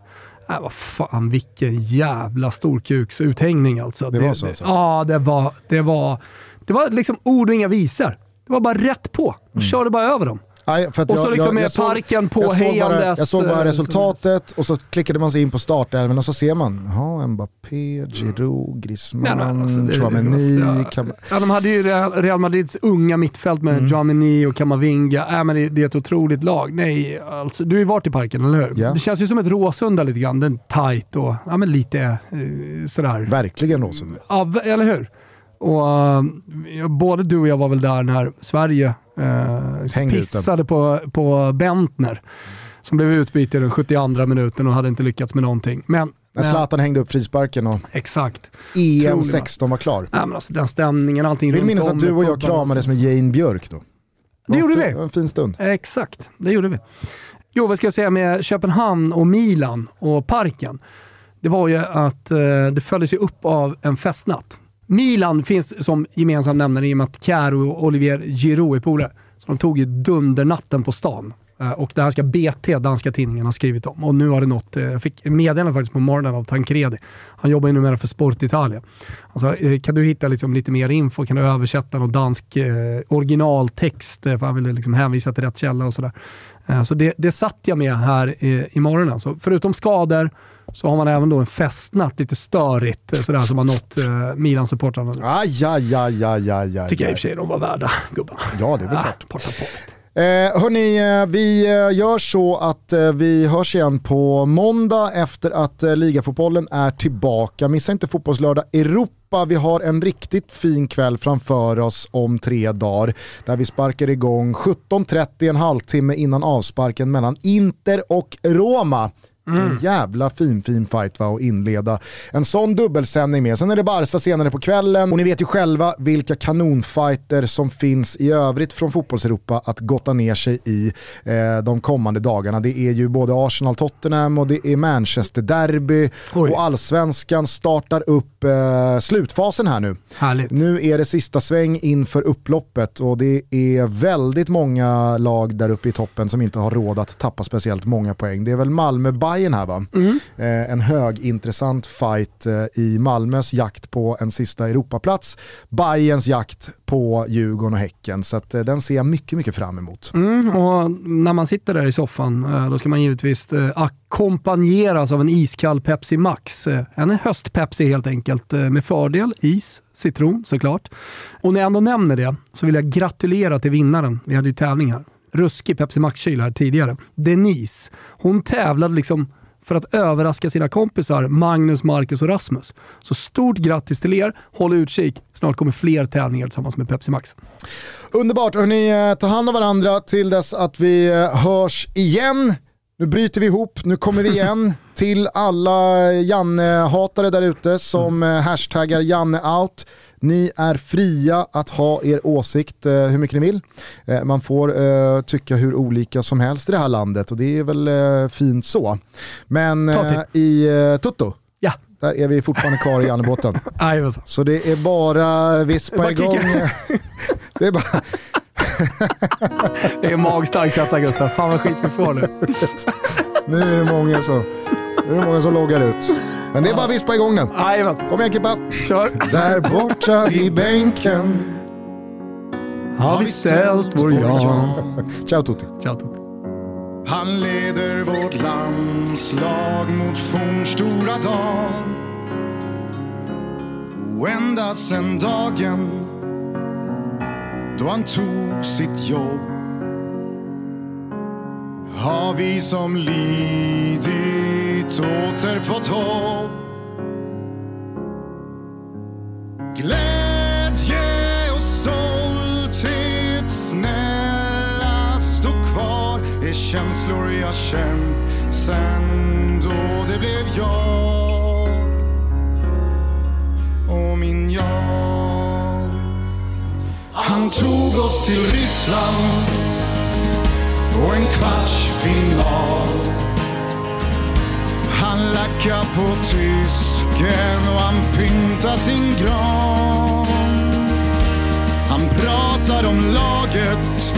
Äh, vad fan, vilken jävla storkuksuthängning alltså. Det var så alltså? Ja, det var, det var, det var liksom ord och inga visor. Det var bara rätt på. Mm. Och körde bara över dem. Nej, för att Och så liksom parken på jag såg bara, hejandes, Jag såg bara resultatet och så klickade man sig in på startelvan och så ser man, jaha, Mbappé, Giroud, Griezmann, Nej, alltså, det- Chouameni, ja. Ja, de hade ju Real Madrids unga mittfält med Mm. Och Kamavinga. Äh, men det, det är ett otroligt lag. Nej, alltså, du har ju varit i parken, eller hur? Ja. Det känns ju som ett Råsunda lite grann. Den är tight och ja, men lite eh, sådär. verkligen Råsunda. Ja, eller hur? Och, eh, både du och jag var väl där när Sverige eh, pissade på, på Bentner. Som blev utbytt i den 72 minuten och hade inte lyckats med någonting. Men, När men Zlatan hängde upp frisparken och exakt. EM Otrolig 16 var klar. Nej, men alltså, den stämningen, allting vill minnas att du och jag kramades med Jane Björk då. Det gjorde vi. En fin stund. Exakt, det gjorde vi. Jo, vad ska jag säga med Köpenhamn och Milan och parken? Det var ju att eh, det följdes upp av en festnatt. Milan finns som gemensam nämnare i och med att Kjär och Olivier Giroud är polare. Så de tog ju dundernatten på stan. Eh, och det här ska BT, danska tidningen, ha skrivit om. Och nu har det nått, eh, jag fick meddelande faktiskt på morgonen av Tancredi. Han jobbar ju numera för Sport Italia. Alltså, eh, kan du hitta liksom lite mer info? Kan du översätta någon dansk eh, originaltext? För han ville liksom hänvisa till rätt källa och sådär. Eh, Så det, det satt jag med här i, i morgon. Alltså. Förutom skador så har man även då en festnatt, lite störigt, eh, sådär, som har nått eh, Milan-supportrarna. Aj, aj, aj, aj, aj, aj. Tycker jag i och för sig de var värda, gubbarna. Ja, det är väl Ah, klart. parta på lite. Eh, hörni, eh, vi eh, gör så att eh, vi hörs igen på måndag efter att eh, ligafotbollen är tillbaka. Missa inte Fotbollslördag Europa. Vi har en riktigt fin kväll framför oss om tre dagar där vi sparkar igång 17.30 en halvtimme innan avsparken mellan Inter och Roma. En jävla fin fin fight va att inleda en sån dubbelsändning med. Sen är det Barca senare på kvällen och ni vet ju själva vilka kanonfighter som finns i övrigt från fotbollseuropa att gotta ner sig i eh, de kommande dagarna. Det är ju både Arsenal-Tottenham och det är Manchester-derby och allsvenskan startar upp eh, slutfasen här nu. Härligt. Nu är det sista sväng inför upploppet och det är väldigt många lag där uppe i toppen som inte har råd att tappa speciellt många poäng. Det är väl Malmö-Bayern här va? Eh, en högintressant fight eh, i Malmös jakt på en sista Europaplats. Bayerns jakt på Djurgården och Häcken. Så att, eh, den ser jag mycket, mycket fram emot. Mm, och när man sitter där i soffan, eh, då ska man givetvis eh, kompanjeras av en iskall Pepsi Max. Eh, en höst-Pepsi helt enkelt, eh, med fördel is, citron såklart. Och när jag ändå nämner det så vill jag gratulera till vinnaren. Vi hade ju tävling här. Ruskig Pepsi Max-kyl här tidigare. Denise. Hon tävlade liksom för att överraska sina kompisar Magnus, Marcus och Rasmus. Så stort grattis till er. Håll utkik. Snart kommer fler tävlingar tillsammans med Pepsi Max. Underbart, Hörrni, eh, ta hand om varandra till dess att vi hörs igen. Nu bryter vi ihop, nu kommer vi igen till alla Janne-hatare där ute som mm. hashtaggar JanneOut. Ni är fria att ha er åsikt eh, hur mycket ni vill. Eh, man får eh, tycka hur olika som helst i det här landet och det är väl eh, fint så. Men eh, i eh, Tutto, ja. där är vi fortfarande kvar i Jannebåten. så det är bara vispa igång. det är bara det är magstarkt detta Gustav. Fan vad skit vi får nu. nu är det många som, nu är det många som loggar ut. Men det är bara att vispa igång den. Kom igen Kippa. Kör. Där borta vid bänken har vi ställt vår Jan. Ciao Tutti. Ciao Tutti. Han leder vårt landslag mot fornstora dag. Och ända sen dagen då han tog sitt jobb har vi som lidit åter fått hopp. Glädje och stolthet, snälla stå kvar är känslor jag känt sen då det blev jag och min jag. Han tog oss till Ryssland och en kvartsfinal. Han lackar på tysken och han pyntar sin gran. Han pratar om laget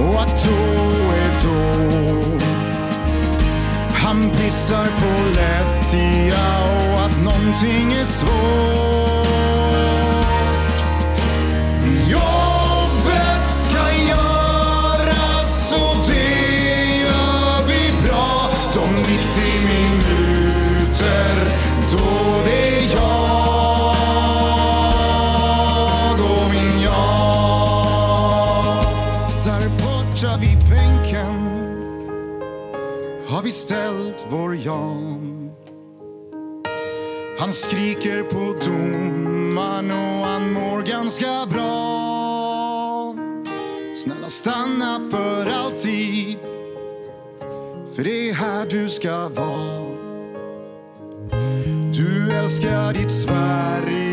och att då är då. Han pissar på lättja och att någonting är svårt. Ställt vår Jan. Han skriker på domaren och han mår ganska bra. Snälla stanna för alltid, för det är här du ska vara. Du älskar ditt Sverige